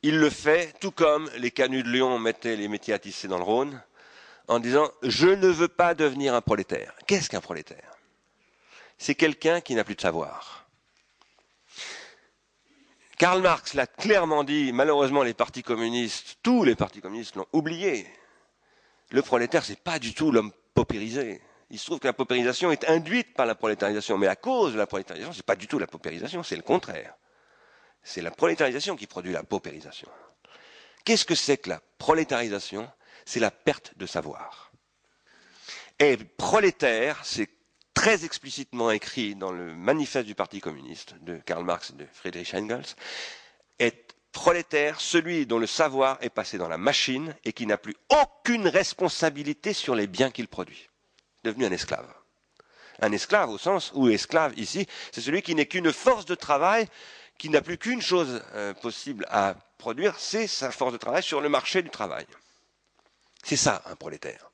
il le fait tout comme les canuts de Lyon mettaient les métiers à tisser dans le Rhône, en disant Je ne veux pas devenir un prolétaire. Qu'est-ce qu'un prolétaire? C'est quelqu'un qui n'a plus de savoir. Karl Marx l'a clairement dit, malheureusement les partis communistes, tous les partis communistes l'ont oublié. Le prolétaire, ce n'est pas du tout l'homme paupérisé. Il se trouve que la paupérisation est induite par la prolétarisation, mais à cause de la prolétarisation, ce n'est pas du tout la paupérisation, c'est le contraire. C'est la prolétarisation qui produit la paupérisation. Qu'est-ce que c'est que la prolétarisation? C'est la perte de savoir. Et prolétaire, c'est très explicitement écrit dans le manifeste du Parti communiste de Karl Marx et de Friedrich Engels, prolétaire celui dont le savoir est passé dans la machine et qui n'a plus aucune responsabilité sur les biens qu'il produit. Devenu un esclave. Un esclave au sens où esclave ici, c'est celui qui n'est qu'une force de travail, qui n'a plus qu'une chose euh, possible à produire, c'est sa force de travail sur le marché du travail. C'est ça un prolétaire.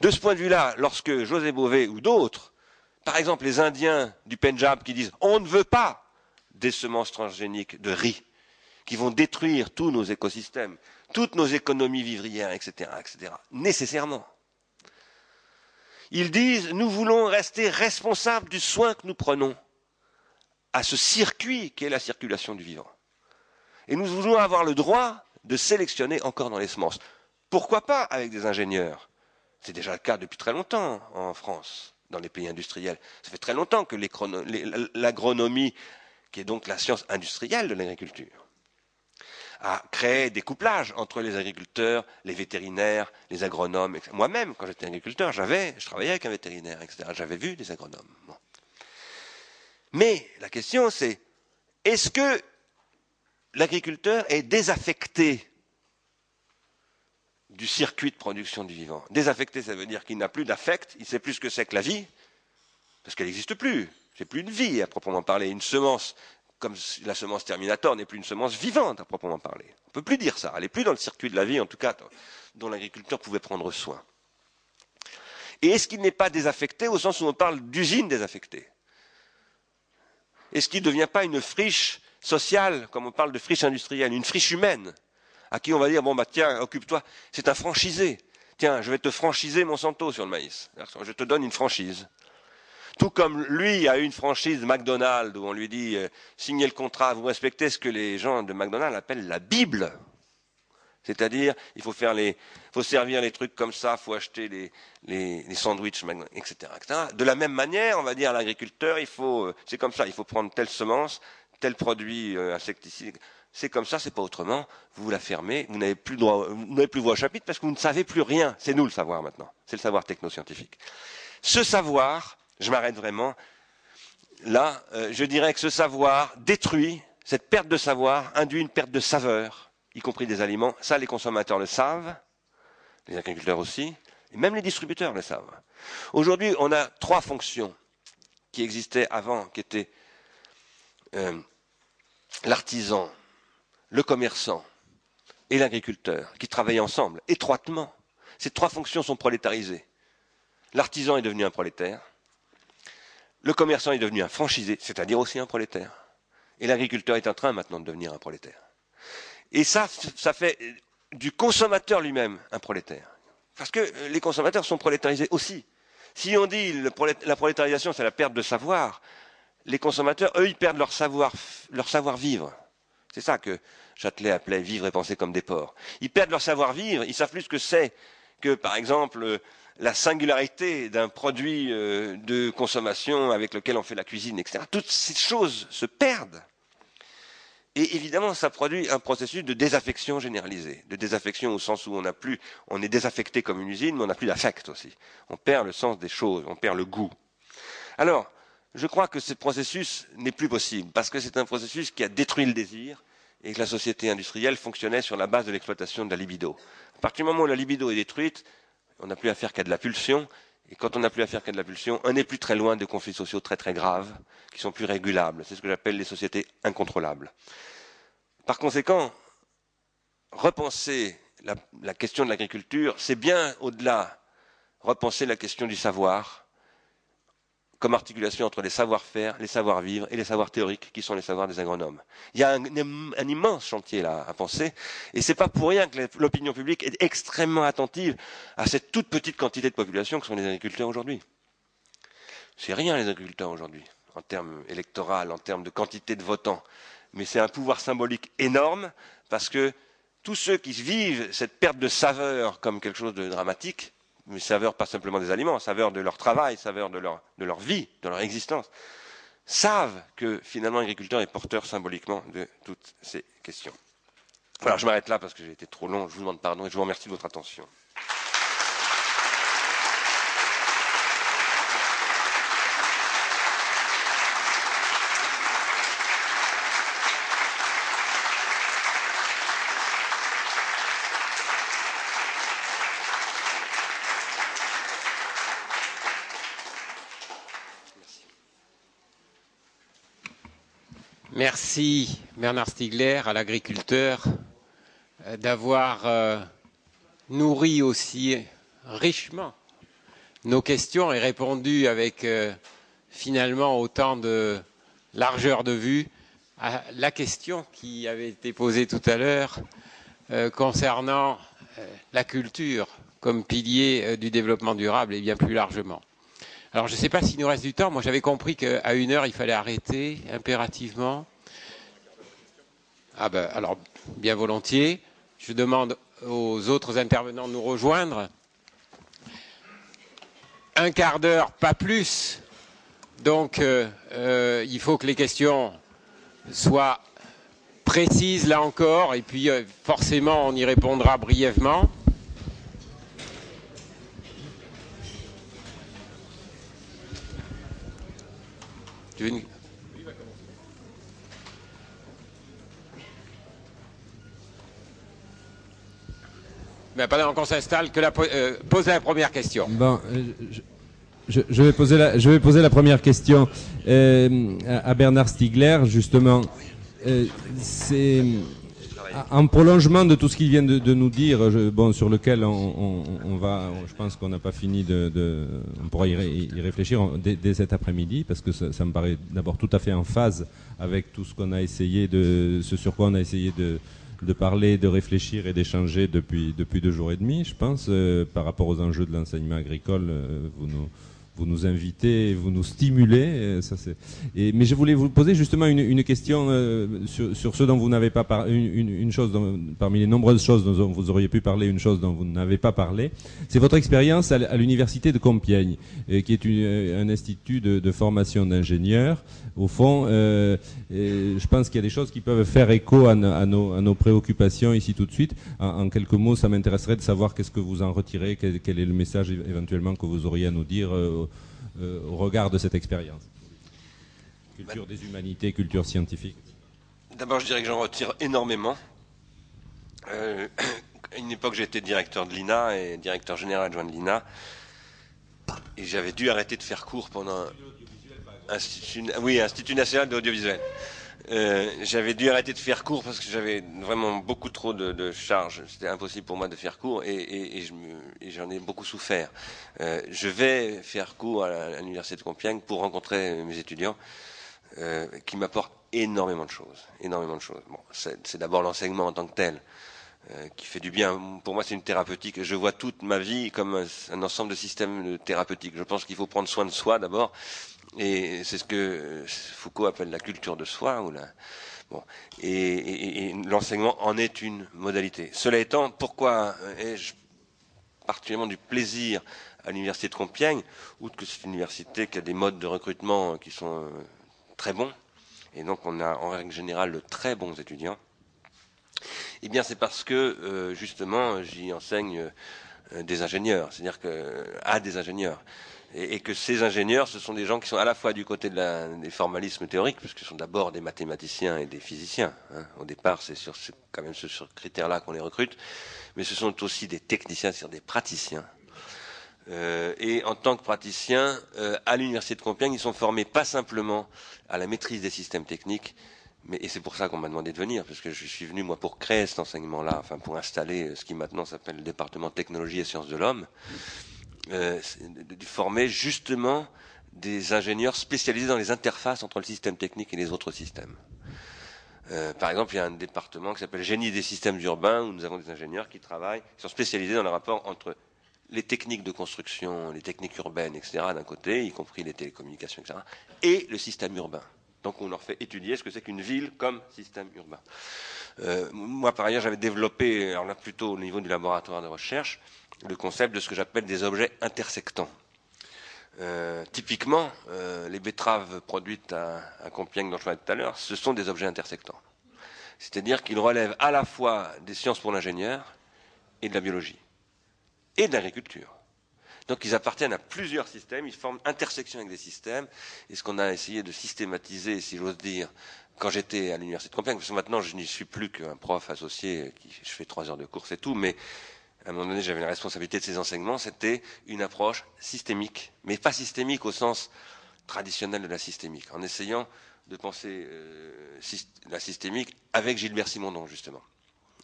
De ce point de vue-là, lorsque José Bové ou d'autres, par exemple les Indiens du Pendjab qui disent on ne veut pas des semences transgéniques de riz, qui vont détruire tous nos écosystèmes, toutes nos économies vivrières, etc., etc., nécessairement. Ils disent nous voulons rester responsables du soin que nous prenons à ce circuit qui est la circulation du vivant. Et nous voulons avoir le droit de sélectionner encore dans les semences. Pourquoi pas avec des ingénieurs? C'est déjà le cas depuis très longtemps en France, dans les pays industriels. Ça fait très longtemps que l'agronomie, qui est donc la science industrielle de l'agriculture, a créé des couplages entre les agriculteurs, les vétérinaires, les agronomes. Moi-même, quand j'étais agriculteur, je travaillais avec un vétérinaire, etc. J'avais vu des agronomes. Mais la question, c'est est-ce que l'agriculteur est désaffecté du circuit de production du vivant? Désaffecté, ça veut dire qu'il n'a plus d'affect, il sait plus ce que c'est que la vie, parce qu'elle n'existe plus. C'est plus une vie à proprement parler. Une semence, comme la semence Terminator, n'est plus une semence vivante à proprement parler. On ne peut plus dire ça. Elle n'est plus dans le circuit de la vie, en tout cas, dont l'agriculteur pouvait prendre soin. Et est-ce qu'il n'est pas désaffecté au sens où on parle d'usine désaffectée? Est-ce qu'il ne devient pas une friche sociale, comme on parle de friche industrielle, une friche humaine à qui on va dire bon bah tiens, occupe-toi, c'est un franchisé. Tiens, je vais te franchiser Monsanto sur le maïs. Je te donne une franchise. Tout comme lui a eu une franchise McDonald's où on lui dit euh, signez le contrat, vous respectez ce que les gens de McDonald's appellent la Bible. C'est-à-dire, il faut faire les, faut servir les trucs comme ça, il faut acheter les, les, sandwichs, etc., etc., De la même manière, on va dire à l'agriculteur, il faut, euh, c'est comme ça, il faut prendre telle semence, tel produit euh, insecticide c'est comme ça, c'est pas autrement. Vous la fermez, vous n'avez plus droit, vous n'avez plus voix au chapitre parce que vous ne savez plus rien. C'est nous le savoir maintenant. C'est le savoir technoscientifique. Ce savoir, je m'arrête vraiment. Là, euh, je dirais que ce savoir détruit, cette perte de savoir induit une perte de saveur, y compris des aliments. Ça, les consommateurs le savent, les agriculteurs aussi, et même les distributeurs le savent. Aujourd'hui, on a trois fonctions qui existaient avant, qui étaient euh, l'artisan, le commerçant et l'agriculteur, qui travaillent ensemble, étroitement. Ces trois fonctions sont prolétarisées. L'artisan est devenu un prolétaire, le commerçant est devenu un franchisé, c'est-à-dire aussi un prolétaire, et l'agriculteur est en train maintenant de devenir un prolétaire. Et ça, ça fait du consommateur lui-même un prolétaire. Parce que les consommateurs sont prolétarisés aussi. Si on dit que la prolétarisation, c'est la perte de savoir, les consommateurs, eux, ils perdent leur savoir, leur savoir vivre. C'est ça que Châtelet appelait vivre et penser comme des porcs. Ils perdent leur savoir-vivre, ils savent plus ce que c'est que, par exemple, la singularité d'un produit euh, de consommation avec lequel on fait la cuisine, etc. Toutes ces choses se perdent. Et évidemment, ça produit un processus de désaffection généralisée. De désaffection au sens où on n'a plus, on est désaffecté comme une usine, mais on n'a plus d'affect aussi. On perd le sens des choses, on perd le goût. Alors, je crois que ce processus n'est plus possible, parce que c'est un processus qui a détruit le désir, et que la société industrielle fonctionnait sur la base de l'exploitation de la libido. À partir du moment où la libido est détruite, on n'a plus affaire qu'à de la pulsion, et quand on n'a plus affaire qu'à de la pulsion, on n'est plus très loin de conflits sociaux très très graves, qui sont plus régulables. C'est ce que j'appelle les sociétés incontrôlables. Par conséquent, repenser la, la question de l'agriculture, c'est bien au-delà repenser la question du savoir, comme articulation entre les savoir-faire, les savoir-vivre et les savoirs théoriques qui sont les savoirs des agronomes. Il y a un, immense chantier là à penser, et c'est pas pour rien que l'opinion publique est extrêmement attentive à cette toute petite quantité de population que sont les agriculteurs aujourd'hui. C'est rien les agriculteurs aujourd'hui, en termes électoraux, en termes de quantité de votants, mais c'est un pouvoir symbolique énorme parce que tous ceux qui vivent cette perte de saveur comme quelque chose de dramatique mais saveur pas simplement des aliments, saveur de leur travail, saveur de leur, de leur vie, de leur existence, savent que finalement l'agriculteur est porteur symboliquement de toutes ces questions. Voilà, je m'arrête là parce que j'ai été trop long, je vous demande pardon et je vous remercie de votre attention. Merci Bernard Stiegler à l'agriculteur euh, d'avoir euh, nourri aussi richement nos questions et répondu avec euh, finalement autant de largeur de vue à la question qui avait été posée tout à l'heure concernant la culture comme pilier du développement durable et bien plus largement. Alors, je ne sais pas s'il nous reste du temps. Moi, j'avais compris qu'à une heure, il fallait arrêter impérativement. Ah ben, alors, bien volontiers. Je demande aux autres intervenants de nous rejoindre. Un quart d'heure, pas plus. Donc, euh, euh, il faut que les questions soient précises, là encore, et puis euh, forcément, on y répondra brièvement. Mais pendant qu'on s'installe, que la, euh, pose la première question. Bon, euh, je, vais poser la, je vais poser la première question euh, à Bernard Stiegler, justement. Euh, c'est en prolongement de tout ce qu'il vient de, nous dire, bon, sur lequel on, va, je pense qu'on n'a pas fini de, on pourra y, ré, y réfléchir dès, dès cet après-midi, parce que ça, ça me paraît d'abord tout à fait en phase avec tout ce qu'on a essayé de, ce sur quoi on a essayé de, de parler, de réfléchir et d'échanger depuis depuis deux jours et demi, je pense, euh, par rapport aux enjeux de l'enseignement agricole. Euh, vous nous vous nous invitez, vous nous stimulez. Euh, ça mais je voulais vous poser justement une, question euh, sur, sur, ce dont vous n'avez pas parlé, une, chose parmi les nombreuses choses dont vous auriez pu parler, une chose dont vous n'avez pas parlé, c'est votre expérience à, l'université de Compiègne, euh, qui est un institut de, formation d'ingénieurs. Au fond, je pense qu'il y a des choses qui peuvent faire écho à, nos, préoccupations ici tout de suite. En, quelques mots, ça m'intéresserait de savoir qu'est-ce que vous en retirez, quel, est le message éventuellement que vous auriez à nous dire au regard de cette expérience Culture des humanités, culture scientifique. D'abord, je dirais que j'en retire énormément. Euh, à une époque, j'étais directeur de l'INA et directeur général adjoint de l'INA. Et j'avais dû arrêter de faire cours pendant. Institut, oui, Institut national de l'audiovisuel. Euh, j'avais dû arrêter de faire cours parce que j'avais vraiment beaucoup trop de, charges. C'était impossible pour moi de faire cours et, j'en ai beaucoup souffert. Euh, je vais faire cours à l'université de Compiègne pour rencontrer mes étudiants euh, qui m'apportent énormément de choses. Énormément de choses. Bon, c'est d'abord l'enseignement en tant que tel. Qui fait du bien. Pour moi, c'est une thérapeutique. Je vois toute ma vie comme un ensemble de systèmes thérapeutiques. Je pense qu'il faut prendre soin de soi d'abord, et c'est ce que Foucault appelle la culture de soi, ou la... Bon. Et, l'enseignement en est une modalité. Cela étant, pourquoi ai-je particulièrement du plaisir à l'université de Compiègne, outre que c'est une université qui a des modes de recrutement qui sont euh, très bons, et donc on a en règle générale de très bons étudiants, eh bien c'est parce que euh, justement j'y enseigne euh, des ingénieurs, c'est-à-dire que à des ingénieurs et, que ces ingénieurs, ce sont des gens qui sont à la fois du côté des formalismes théoriques, puisque ce sont d'abord des mathématiciens et des physiciens. Hein. Au départ, c'est sur quand même ce, ce critère-là qu'on les recrute, mais ce sont aussi des techniciens, c'est-à-dire des praticiens. Euh, et en tant que praticiens, euh, à l'université de Compiègne, ils sont formés pas simplement à la maîtrise des systèmes techniques, mais, et c'est pour ça qu'on m'a demandé de venir, parce que je suis venu moi pour créer cet enseignement-là, enfin pour installer ce qui maintenant s'appelle le département technologie et sciences de l'homme euh, de, former justement des ingénieurs spécialisés dans les interfaces entre le système technique et les autres systèmes. Euh, par exemple, il y a un département qui s'appelle génie des systèmes urbains où nous avons des ingénieurs qui travaillent, qui sont spécialisés dans le rapport entre les techniques de construction, les techniques urbaines, etc., d'un côté, y compris les télécommunications, etc., et le système urbain. Donc on leur fait étudier ce que c'est qu'une ville comme système urbain. Euh, moi, par ailleurs, j'avais développé, alors là plutôt au niveau du laboratoire de recherche, le concept de ce que j'appelle des objets intersectants. Euh, typiquement, euh, les betteraves produites à, Compiègne dont je parlais tout à l'heure, ce sont des objets intersectants. C'est-à-dire qu'ils relèvent à la fois des sciences pour l'ingénieur et de la biologie et de l'agriculture. Donc ils appartiennent à plusieurs systèmes, ils forment intersection avec des systèmes, et ce qu'on a essayé de systématiser, si j'ose dire, quand j'étais à l'université de Compiègne, parce que maintenant je n'y suis plus qu'un prof associé, qui je fais trois heures de course et tout, mais à un moment donné, j'avais la responsabilité de ces enseignements, c'était une approche systémique, mais pas systémique au sens traditionnel de la systémique, en essayant de penser euh, la systémique avec Gilbert Simondon, justement.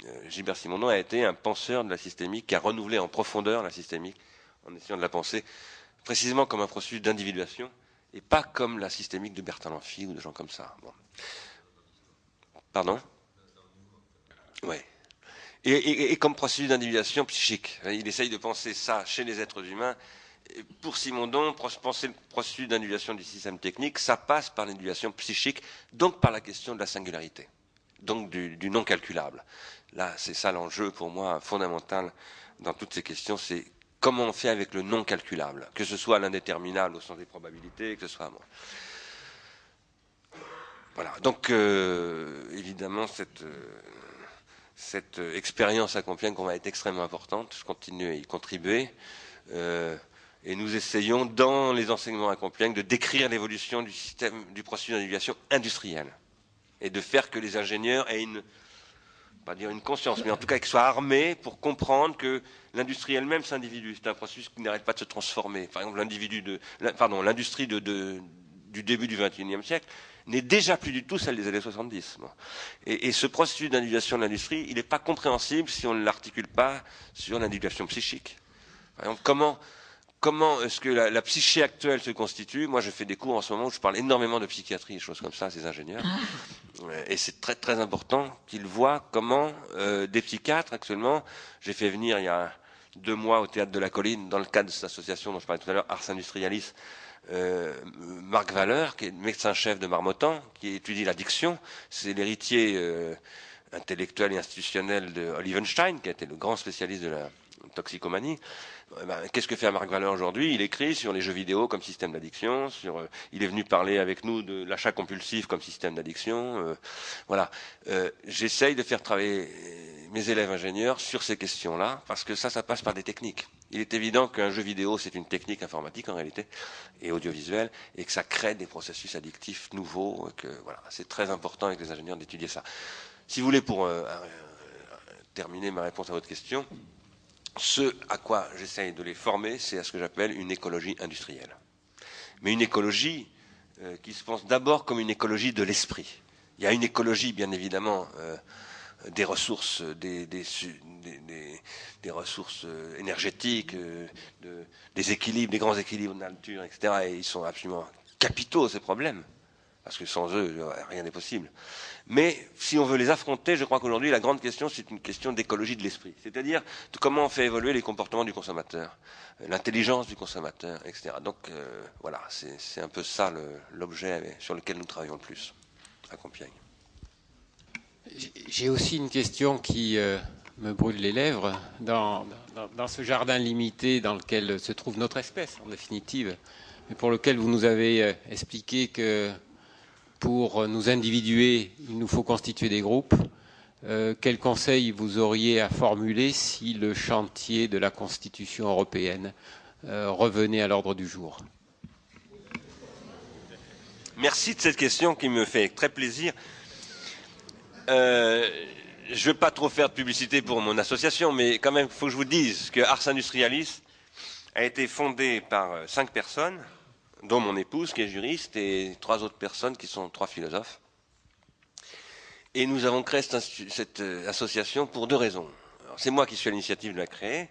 Euh, Gilbert Simondon a été un penseur de la systémique qui a renouvelé en profondeur la systémique en essayant de la penser précisément comme un processus d'individuation et pas comme la systémique de Bertrand Lanfy ou de gens comme ça. Pardon? Oui. Et, comme processus d'individuation psychique. Il essaye de penser ça chez les êtres humains. pour Simondon, penser le processus d'individuation du système technique, ça passe par l'individuation psychique, donc par la question de la singularité, donc du, non calculable. Là, c'est ça l'enjeu pour moi fondamental dans toutes ces questions, c'est comment on fait avec le non calculable, que ce soit l'indéterminable au sens des probabilités, que ce soit. Voilà. Donc, euh, évidemment, cette, euh, cette expérience à Compiègne qu'on va être extrêmement importante. Je continue à y contribuer. Euh, et nous essayons, dans les enseignements à Compiègne, de décrire l'évolution du système, du processus d'individuation industrielle. Et de faire que les ingénieurs aient une, pas dire une conscience, mais en tout cas qu'ils soient armés pour comprendre que l'industrie elle-même s'individue. C'est un processus qui n'arrête pas de se transformer. Par exemple, l'industrie de, du début du XXIe siècle n'est déjà plus du tout celle des années 70. Et, et, ce processus d'individuation de l'industrie, il n'est pas compréhensible si on ne l'articule pas sur l'individuation psychique. Par exemple, comment, comment est-ce que la, psyché actuelle se constitue? Moi, je fais des cours en ce moment où je parle énormément de psychiatrie, des choses comme ça, ces ingénieurs. Et c'est très très important qu'ils voient comment euh, des psychiatres actuellement, j'ai fait venir il y a deux mois au théâtre de la Colline dans le cadre de cette association dont je parlais tout à l'heure, Ars Industrialis, euh, Marc Valeur, qui est médecin-chef de Marmottan, qui étudie l'addiction. C'est l'héritier euh, intellectuel et institutionnel de Olivenstein, qui a été le grand spécialiste de la toxicomanie. Eh ben, qu'est-ce que fait Marc Valeur aujourd'hui? Il écrit sur les jeux vidéo comme système d'addiction. Euh, il est venu parler avec nous de l'achat compulsif comme système d'addiction. Euh, voilà. Euh, j'essaye de faire travailler mes élèves ingénieurs sur ces questions-là, parce que ça, ça passe par des techniques. Il est évident qu'un jeu vidéo, c'est une technique informatique en réalité, et audiovisuelle, et que ça crée des processus addictifs nouveaux. C'est très important avec les ingénieurs d'étudier ça. Si vous voulez, pour terminer ma réponse à votre question, ce à quoi j'essaye de les former, c'est à ce que j'appelle une écologie industrielle. Mais une écologie euh, qui se pense d'abord comme une écologie de l'esprit. Il y a une écologie, bien évidemment, euh, des ressources, énergétiques, des équilibres, des grands équilibres de nature, etc. Et ils sont absolument capitaux, ces problèmes. Parce que sans eux, rien n'est possible. Mais si on veut les affronter, je crois qu'aujourd'hui, la grande question, c'est une question d'écologie de l'esprit. C'est-à-dire comment on fait évoluer les comportements du consommateur, euh, l'intelligence du consommateur, etc. Donc euh, voilà, c'est un peu ça l'objet sur lequel nous travaillons le plus à Compiègne. J'ai aussi une question qui euh, me brûle les lèvres. Dans, dans, ce jardin limité dans lequel se trouve notre espèce, en définitive, mais pour lequel vous nous avez expliqué que pour nous individuer, il nous faut constituer des groupes. Euh, quel conseil vous auriez à formuler si le chantier de la Constitution européenne euh, revenait à l'ordre du jour? Merci de cette question qui me fait très plaisir. Euh, je ne veux pas trop faire de publicité pour mon association, mais quand même, il faut que je vous dise que Ars Industrialis a été fondé par cinq personnes, dont mon épouse qui est juriste et trois autres personnes qui sont trois philosophes. Et nous avons créé cette, euh, association pour deux raisons. C'est moi qui suis à l'initiative de la créer.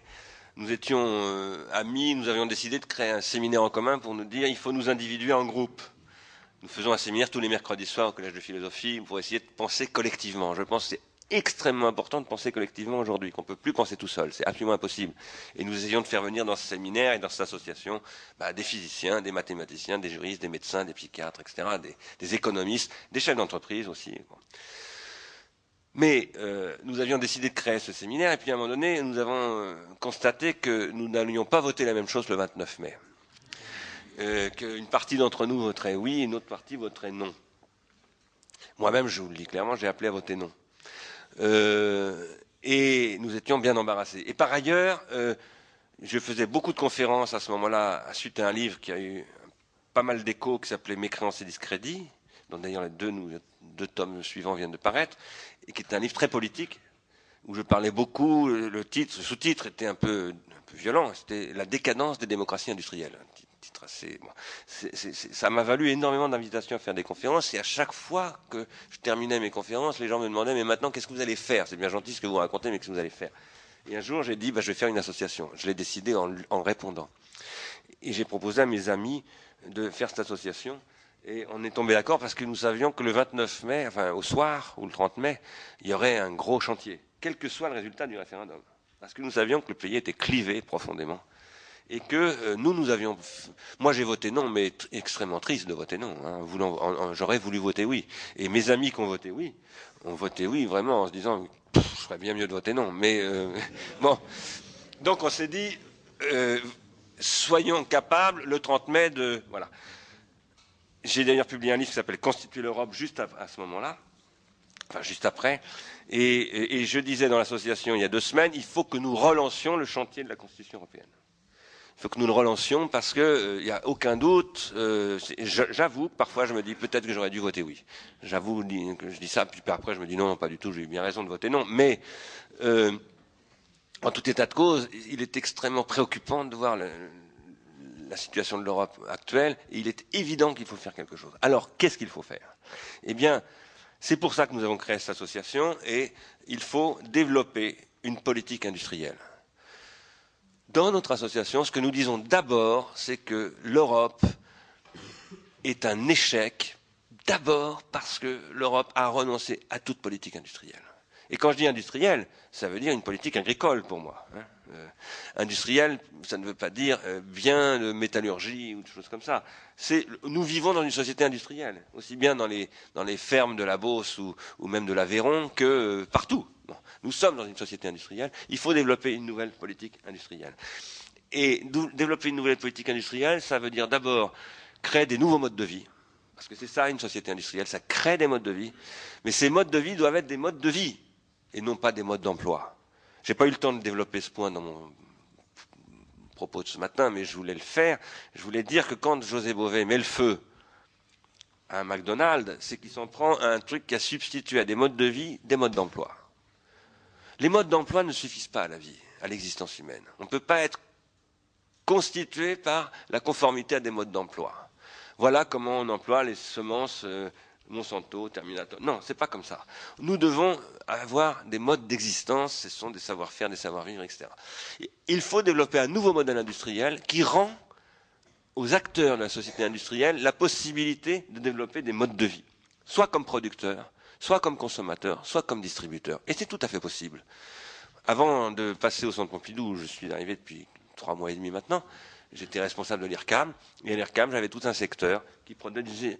Nous étions euh, amis, nous avions décidé de créer un séminaire en commun pour nous dire il faut nous individuer en groupe. Nous faisons un séminaire tous les mercredis soirs au Collège de philosophie pour essayer de penser collectivement. Je pense que c'est extrêmement important de penser collectivement aujourd'hui, qu'on ne peut plus penser tout seul. C'est absolument impossible. Et nous essayons de faire venir dans ce séminaire et dans cette association bah, des physiciens, des mathématiciens, des juristes, des médecins, des psychiatres, etc., des, économistes, des chefs d'entreprise aussi. Mais euh, nous avions décidé de créer ce séminaire et puis à un moment donné, nous avons euh, constaté que nous n'allions pas voter la même chose le 29 mai. Euh, Qu'une partie d'entre nous voterait oui et une autre partie voterait non. Moi-même, je vous le dis clairement, j'ai appelé à voter non. Euh, et nous étions bien embarrassés. Et par ailleurs, je faisais beaucoup de conférences à ce moment-là, suite à un livre qui a eu pas mal d'échos qui s'appelait Mécréance et discrédit, dont d'ailleurs les deux, tomes suivants viennent de paraître et qui est un livre très politique, où je parlais beaucoup, le titre, ce sous-titre était un peu, violent, c'était La décadence des démocraties industrielles. Ça m'a valu énormément d'invitations à faire des conférences, et à chaque fois que je terminais mes conférences, les gens me demandaient, mais maintenant, qu'est-ce que vous allez faire? C'est bien gentil ce que vous racontez, mais qu'est-ce que vous allez faire? Et un jour, j'ai dit, bah, je vais faire une association. Je l'ai décidé en, en répondant. Et j'ai proposé à mes amis de faire cette association et on est tombé d'accord parce que nous savions que le 29 mai, enfin au soir ou le 30 mai, il y aurait un gros chantier, quel que soit le résultat du référendum. Parce que nous savions que le pays était clivé profondément. Et que euh, nous, nous avions. Moi, j'ai voté non, mais extrêmement triste de voter non. Hein, J'aurais voulu voter oui. Et mes amis qui ont voté oui, ont voté oui vraiment en se disant je serais bien mieux de voter non. Mais euh, bon. Donc on s'est dit euh, soyons capables le 30 mai de. Voilà. J'ai d'ailleurs publié un livre qui s'appelle Constituer l'Europe juste à, ce moment-là, enfin juste après. Et, je disais dans l'association il y a deux semaines, il faut que nous relancions le chantier de la Constitution européenne. Il faut que nous le relancions parce qu'il euh, n'y a aucun doute. Euh, j'avoue, parfois je me dis peut-être que j'aurais dû voter oui. J'avoue que je dis ça, puis après je me dis non, pas du tout, j'ai eu bien raison de voter non. Mais euh, en tout état de cause, il est extrêmement préoccupant de voir la situation de l'Europe actuelle, et il est évident qu'il faut faire quelque chose. Alors, qu'est-ce qu'il faut faire? Eh bien, c'est pour ça que nous avons créé cette association, et il faut développer une politique industrielle. Dans notre association, ce que nous disons d'abord, c'est que l'Europe est un échec, d'abord parce que l'Europe a renoncé à toute politique industrielle. Et quand je dis industrielle, ça veut dire une politique agricole pour moi. Hein. Euh, industriel, ça ne veut pas dire euh, bien de métallurgie ou de choses comme ça. Nous vivons dans une société industrielle, aussi bien dans les, dans les fermes de la Beauce ou, ou même de l'Aveyron que euh, partout. nous sommes dans une société industrielle. Il faut développer une nouvelle politique industrielle. Et développer une nouvelle politique industrielle, ça veut dire d'abord créer des nouveaux modes de vie. Parce que c'est ça une société industrielle, ça crée des modes de vie. Mais ces modes de vie doivent être des modes de vie et non pas des modes d'emploi. J'ai pas eu le temps de développer ce point dans mon propos de ce matin, mais je voulais le faire. Je voulais dire que quand José Bové met le feu à un McDonald's, c'est qu'il s'en prend à un truc qui a substitué à des modes de vie des modes d'emploi. Les modes d'emploi ne suffisent pas à la vie, à l'existence humaine. On ne peut pas être constitué par la conformité à des modes d'emploi. Voilà comment on emploie les semences euh, Monsanto, Terminator. Non, c'est pas comme ça. Nous devons avoir des modes d'existence, ce sont des savoir-faire, des savoir-vivre, etc. Il faut développer un nouveau modèle industriel qui rend aux acteurs de la société industrielle la possibilité de développer des modes de vie, soit comme producteurs, soit comme consommateurs, soit comme distributeurs. Et c'est tout à fait possible. Avant de passer au centre Pompidou, où je suis arrivé depuis trois mois et demi maintenant, j'étais responsable de l'IRCAM, et à l'IRCAM, j'avais tout un secteur qui produisait,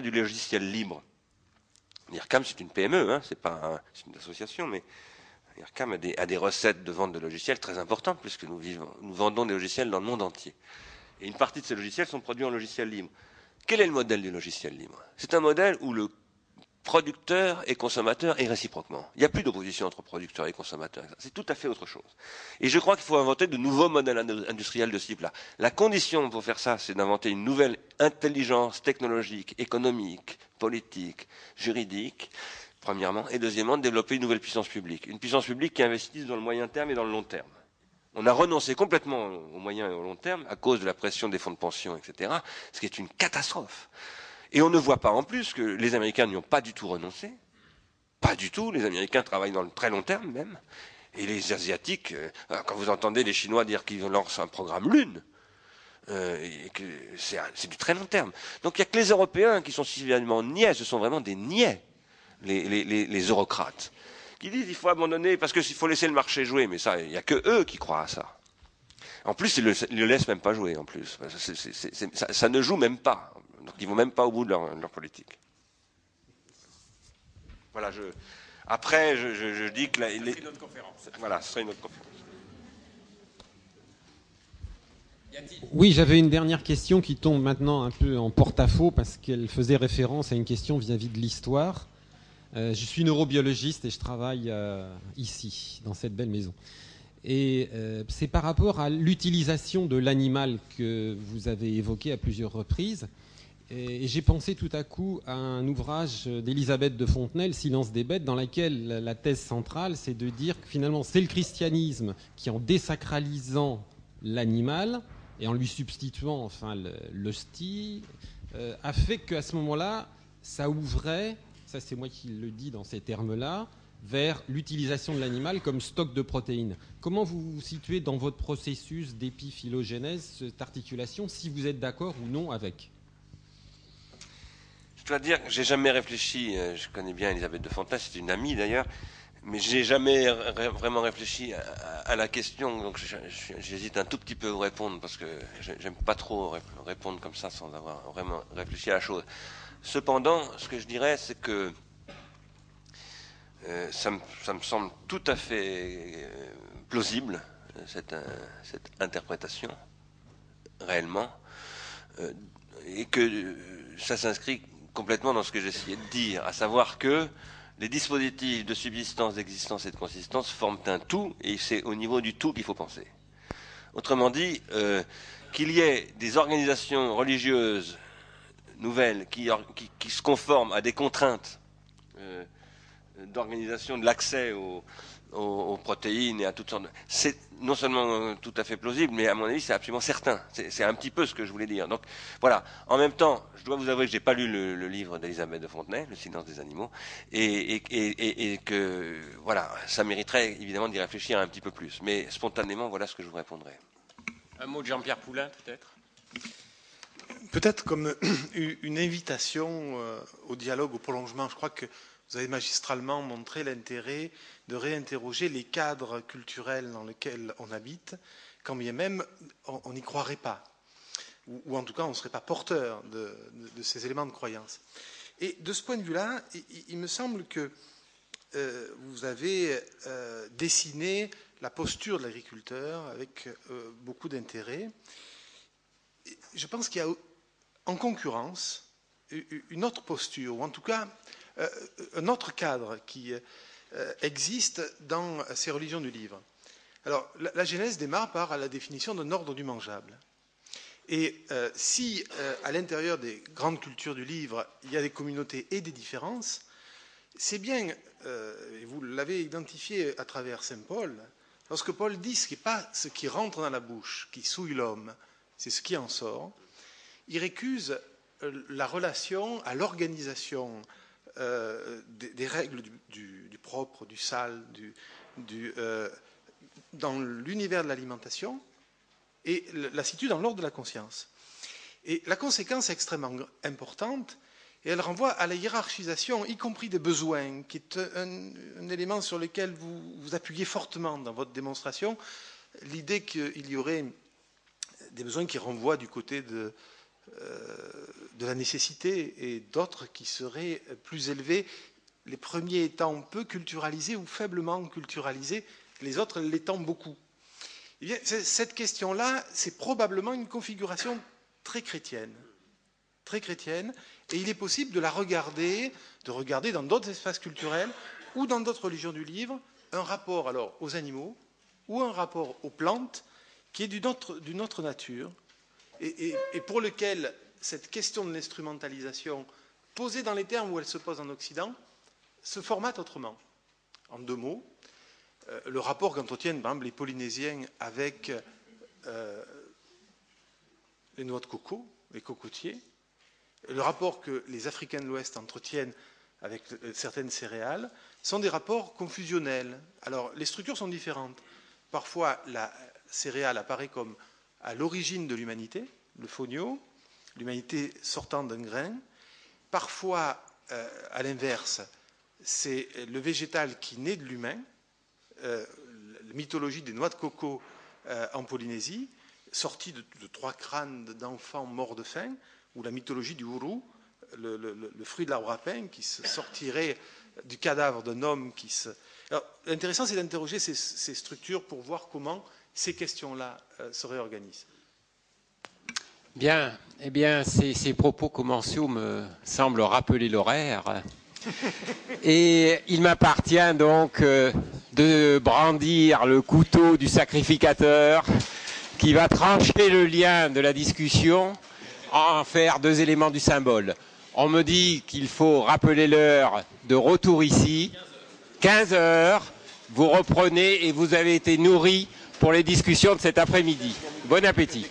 du logiciel libre. IRCAM, c'est une PME, hein, c'est pas une association, mais IRCAM a des, recettes de vente de logiciels très importantes, puisque nous, nous vendons des logiciels dans le monde entier. Et une partie de ces logiciels sont produits en logiciel libre. Quel est le modèle du logiciel libre? C'est un modèle où le producteur et consommateur et réciproquement. Il n'y a plus d'opposition entre producteur et consommateur. C'est tout à fait autre chose. Et je crois qu'il faut inventer de nouveaux modèles industriels de ce type-là. La condition pour faire ça, c'est d'inventer une nouvelle intelligence technologique, économique, politique, juridique, premièrement, et deuxièmement, de développer une nouvelle puissance publique. Une puissance publique qui investisse dans le moyen terme et dans le long terme. On a renoncé complètement au moyen et au long terme à cause de la pression des fonds de pension, etc., ce qui est une catastrophe. Et on ne voit pas en plus que les Américains n'y ont pas du tout renoncé. Pas du tout. Les Américains travaillent dans le très long terme même. Et les Asiatiques, euh, quand vous entendez les Chinois dire qu'ils lancent un programme Lune, euh, c'est du très long terme. Donc il n'y a que les Européens qui sont suffisamment niais, ce sont vraiment des niais, les, eurocrates, qui disent qu'il faut abandonner parce qu'il faut laisser le marché jouer, mais ça, il n'y a que eux qui croient à ça. En plus, ils ne le, laissent même pas jouer, en plus. ça, ne joue même pas. Donc ils vont même pas au bout de leur, politique. Voilà, je, après, je, dis que... La, les, notre conférence. Voilà, ce serait une autre conférence. Oui, j'avais une dernière question qui tombe maintenant un peu en porte-à-faux parce qu'elle faisait référence à une question vis-à-vis de l'histoire. Euh, je suis neurobiologiste et je travaille euh, ici, dans cette belle maison. Et euh, c'est par rapport à l'utilisation de l'animal que vous avez évoqué à plusieurs reprises. Et j'ai pensé tout à coup à un ouvrage d'Élisabeth de Fontenay, Silence des bêtes, dans lequel la thèse centrale, c'est de dire que finalement, c'est le christianisme qui, en désacralisant l'animal et en lui substituant enfin l'hostie, euh, a fait qu'à ce moment-là, ça ouvrait, ça c'est moi qui le dis dans ces termes-là, vers l'utilisation de l'animal comme stock de protéines. Comment vous vous situez dans votre processus d'épiphylogénèse, cette articulation, si vous êtes d'accord ou non avec? Dois dire que j'ai jamais réfléchi, euh, je connais bien Elisabeth de Fontaine, c'est une amie d'ailleurs, mais j'ai jamais vraiment réfléchi à, la question, donc j'hésite un tout petit peu à vous répondre parce que j'aime pas trop répondre comme ça sans avoir vraiment réfléchi à la chose. Cependant, ce que je dirais, c'est que euh, ça, me, semble tout à fait euh, plausible, cette interprétation, réellement, et que ça s'inscrit complètement dans ce que j'essayais de dire, à savoir que les dispositifs de subsistance, d'existence et de consistance forment un tout, et c'est au niveau du tout qu'il faut penser. Autrement dit, euh, qu'il y ait des organisations religieuses nouvelles qui, se conforment à des contraintes euh, d'organisation de l'accès aux, aux, protéines et à toutes sortes. De... C'est non seulement tout à fait plausible, mais à mon avis, c'est absolument certain. C'est un petit peu ce que je voulais dire. Donc voilà. En même temps, je dois vous avouer que j'ai pas lu le, livre d'Elisabeth de Fontenay, Le silence des animaux, et, et, et, que voilà, ça mériterait évidemment d'y réfléchir un petit peu plus. Mais spontanément, voilà ce que je vous répondrai. Un mot de Jean-Pierre Poulain, peut-être? Peut-être comme une invitation euh, au dialogue, au prolongement. Je crois que vous avez magistralement montré l'intérêt de réinterroger les cadres culturels dans lesquels on habite, quand bien même on n'y croirait pas, ou, en tout cas on ne serait pas porteur de, ces éléments de croyance. Et de ce point de vue-là, il, me semble que euh, vous avez euh, dessiné la posture de l'agriculteur avec euh, beaucoup d'intérêt. Je pense qu'il y a en concurrence une autre posture, ou en tout cas un autre cadre qui existe dans ces religions du livre. Alors, la, Genèse démarre par la définition d'un ordre du mangeable. Et euh, si, euh, à l'intérieur des grandes cultures du livre, il y a des communautés et des différences, c'est bien, et vous l'avez identifié à travers Saint Paul, lorsque Paul dit ce qui n'est pas ce qui rentre dans la bouche, qui souille l'homme, c'est ce qui en sort, il récuse la relation à l'organisation euh, des, règles du, propre, du sale, du, euh, dans l'univers de l'alimentation et la situe dans l'ordre de la conscience. Et la conséquence est extrêmement importante et elle renvoie à la hiérarchisation, y compris des besoins, qui est un, élément sur lequel vous vous appuyez fortement dans votre démonstration. L'idée qu'il y aurait des besoins qui renvoient du côté de, de la nécessité et d'autres qui seraient plus élevés les premiers étant peu culturalisés ou faiblement culturalisés, les autres l'étant beaucoup. Eh cette question-là, c'est probablement une configuration très chrétienne. Très chrétienne. Et il est possible de la regarder, de regarder dans d'autres espaces culturels ou dans d'autres religions du livre, un rapport alors aux animaux ou un rapport aux plantes qui est d'une autre, nature et, pour lequel cette question de l'instrumentalisation, posée dans les termes où elle se pose en Occident, se formate autrement. En deux mots, euh, le rapport qu'entretiennent les Polynésiens avec euh, les noix de coco, les cocotiers, le rapport que les Africains de l'Ouest entretiennent avec euh, certaines céréales, sont des rapports confusionnels. Alors, les structures sont différentes. Parfois, la céréale apparaît comme à l'origine de l'humanité, le fonio, l'humanité sortant d'un grain. Parfois, à l'inverse, c'est le végétal qui naît de l'humain, euh, la mythologie des noix de coco euh, en Polynésie, sortie de, trois crânes d'enfants morts de faim, ou la mythologie du Uru, le, fruit de l'arbre à pain qui se sortirait du cadavre d'un homme qui se. l'intéressant, c'est d'interroger ces, structures pour voir comment ces questions-là euh, se réorganisent. Bien, eh bien, ces, ces propos commerciaux me semblent rappeler l'horaire. Et il m'appartient donc euh, de brandir le couteau du sacrificateur qui va trancher le lien de la discussion, en faire deux éléments du symbole. On me dit qu'il faut rappeler l'heure de retour ici, 15 heures. Vous reprenez et vous avez été nourri pour les discussions de cet après-midi. Bon appétit.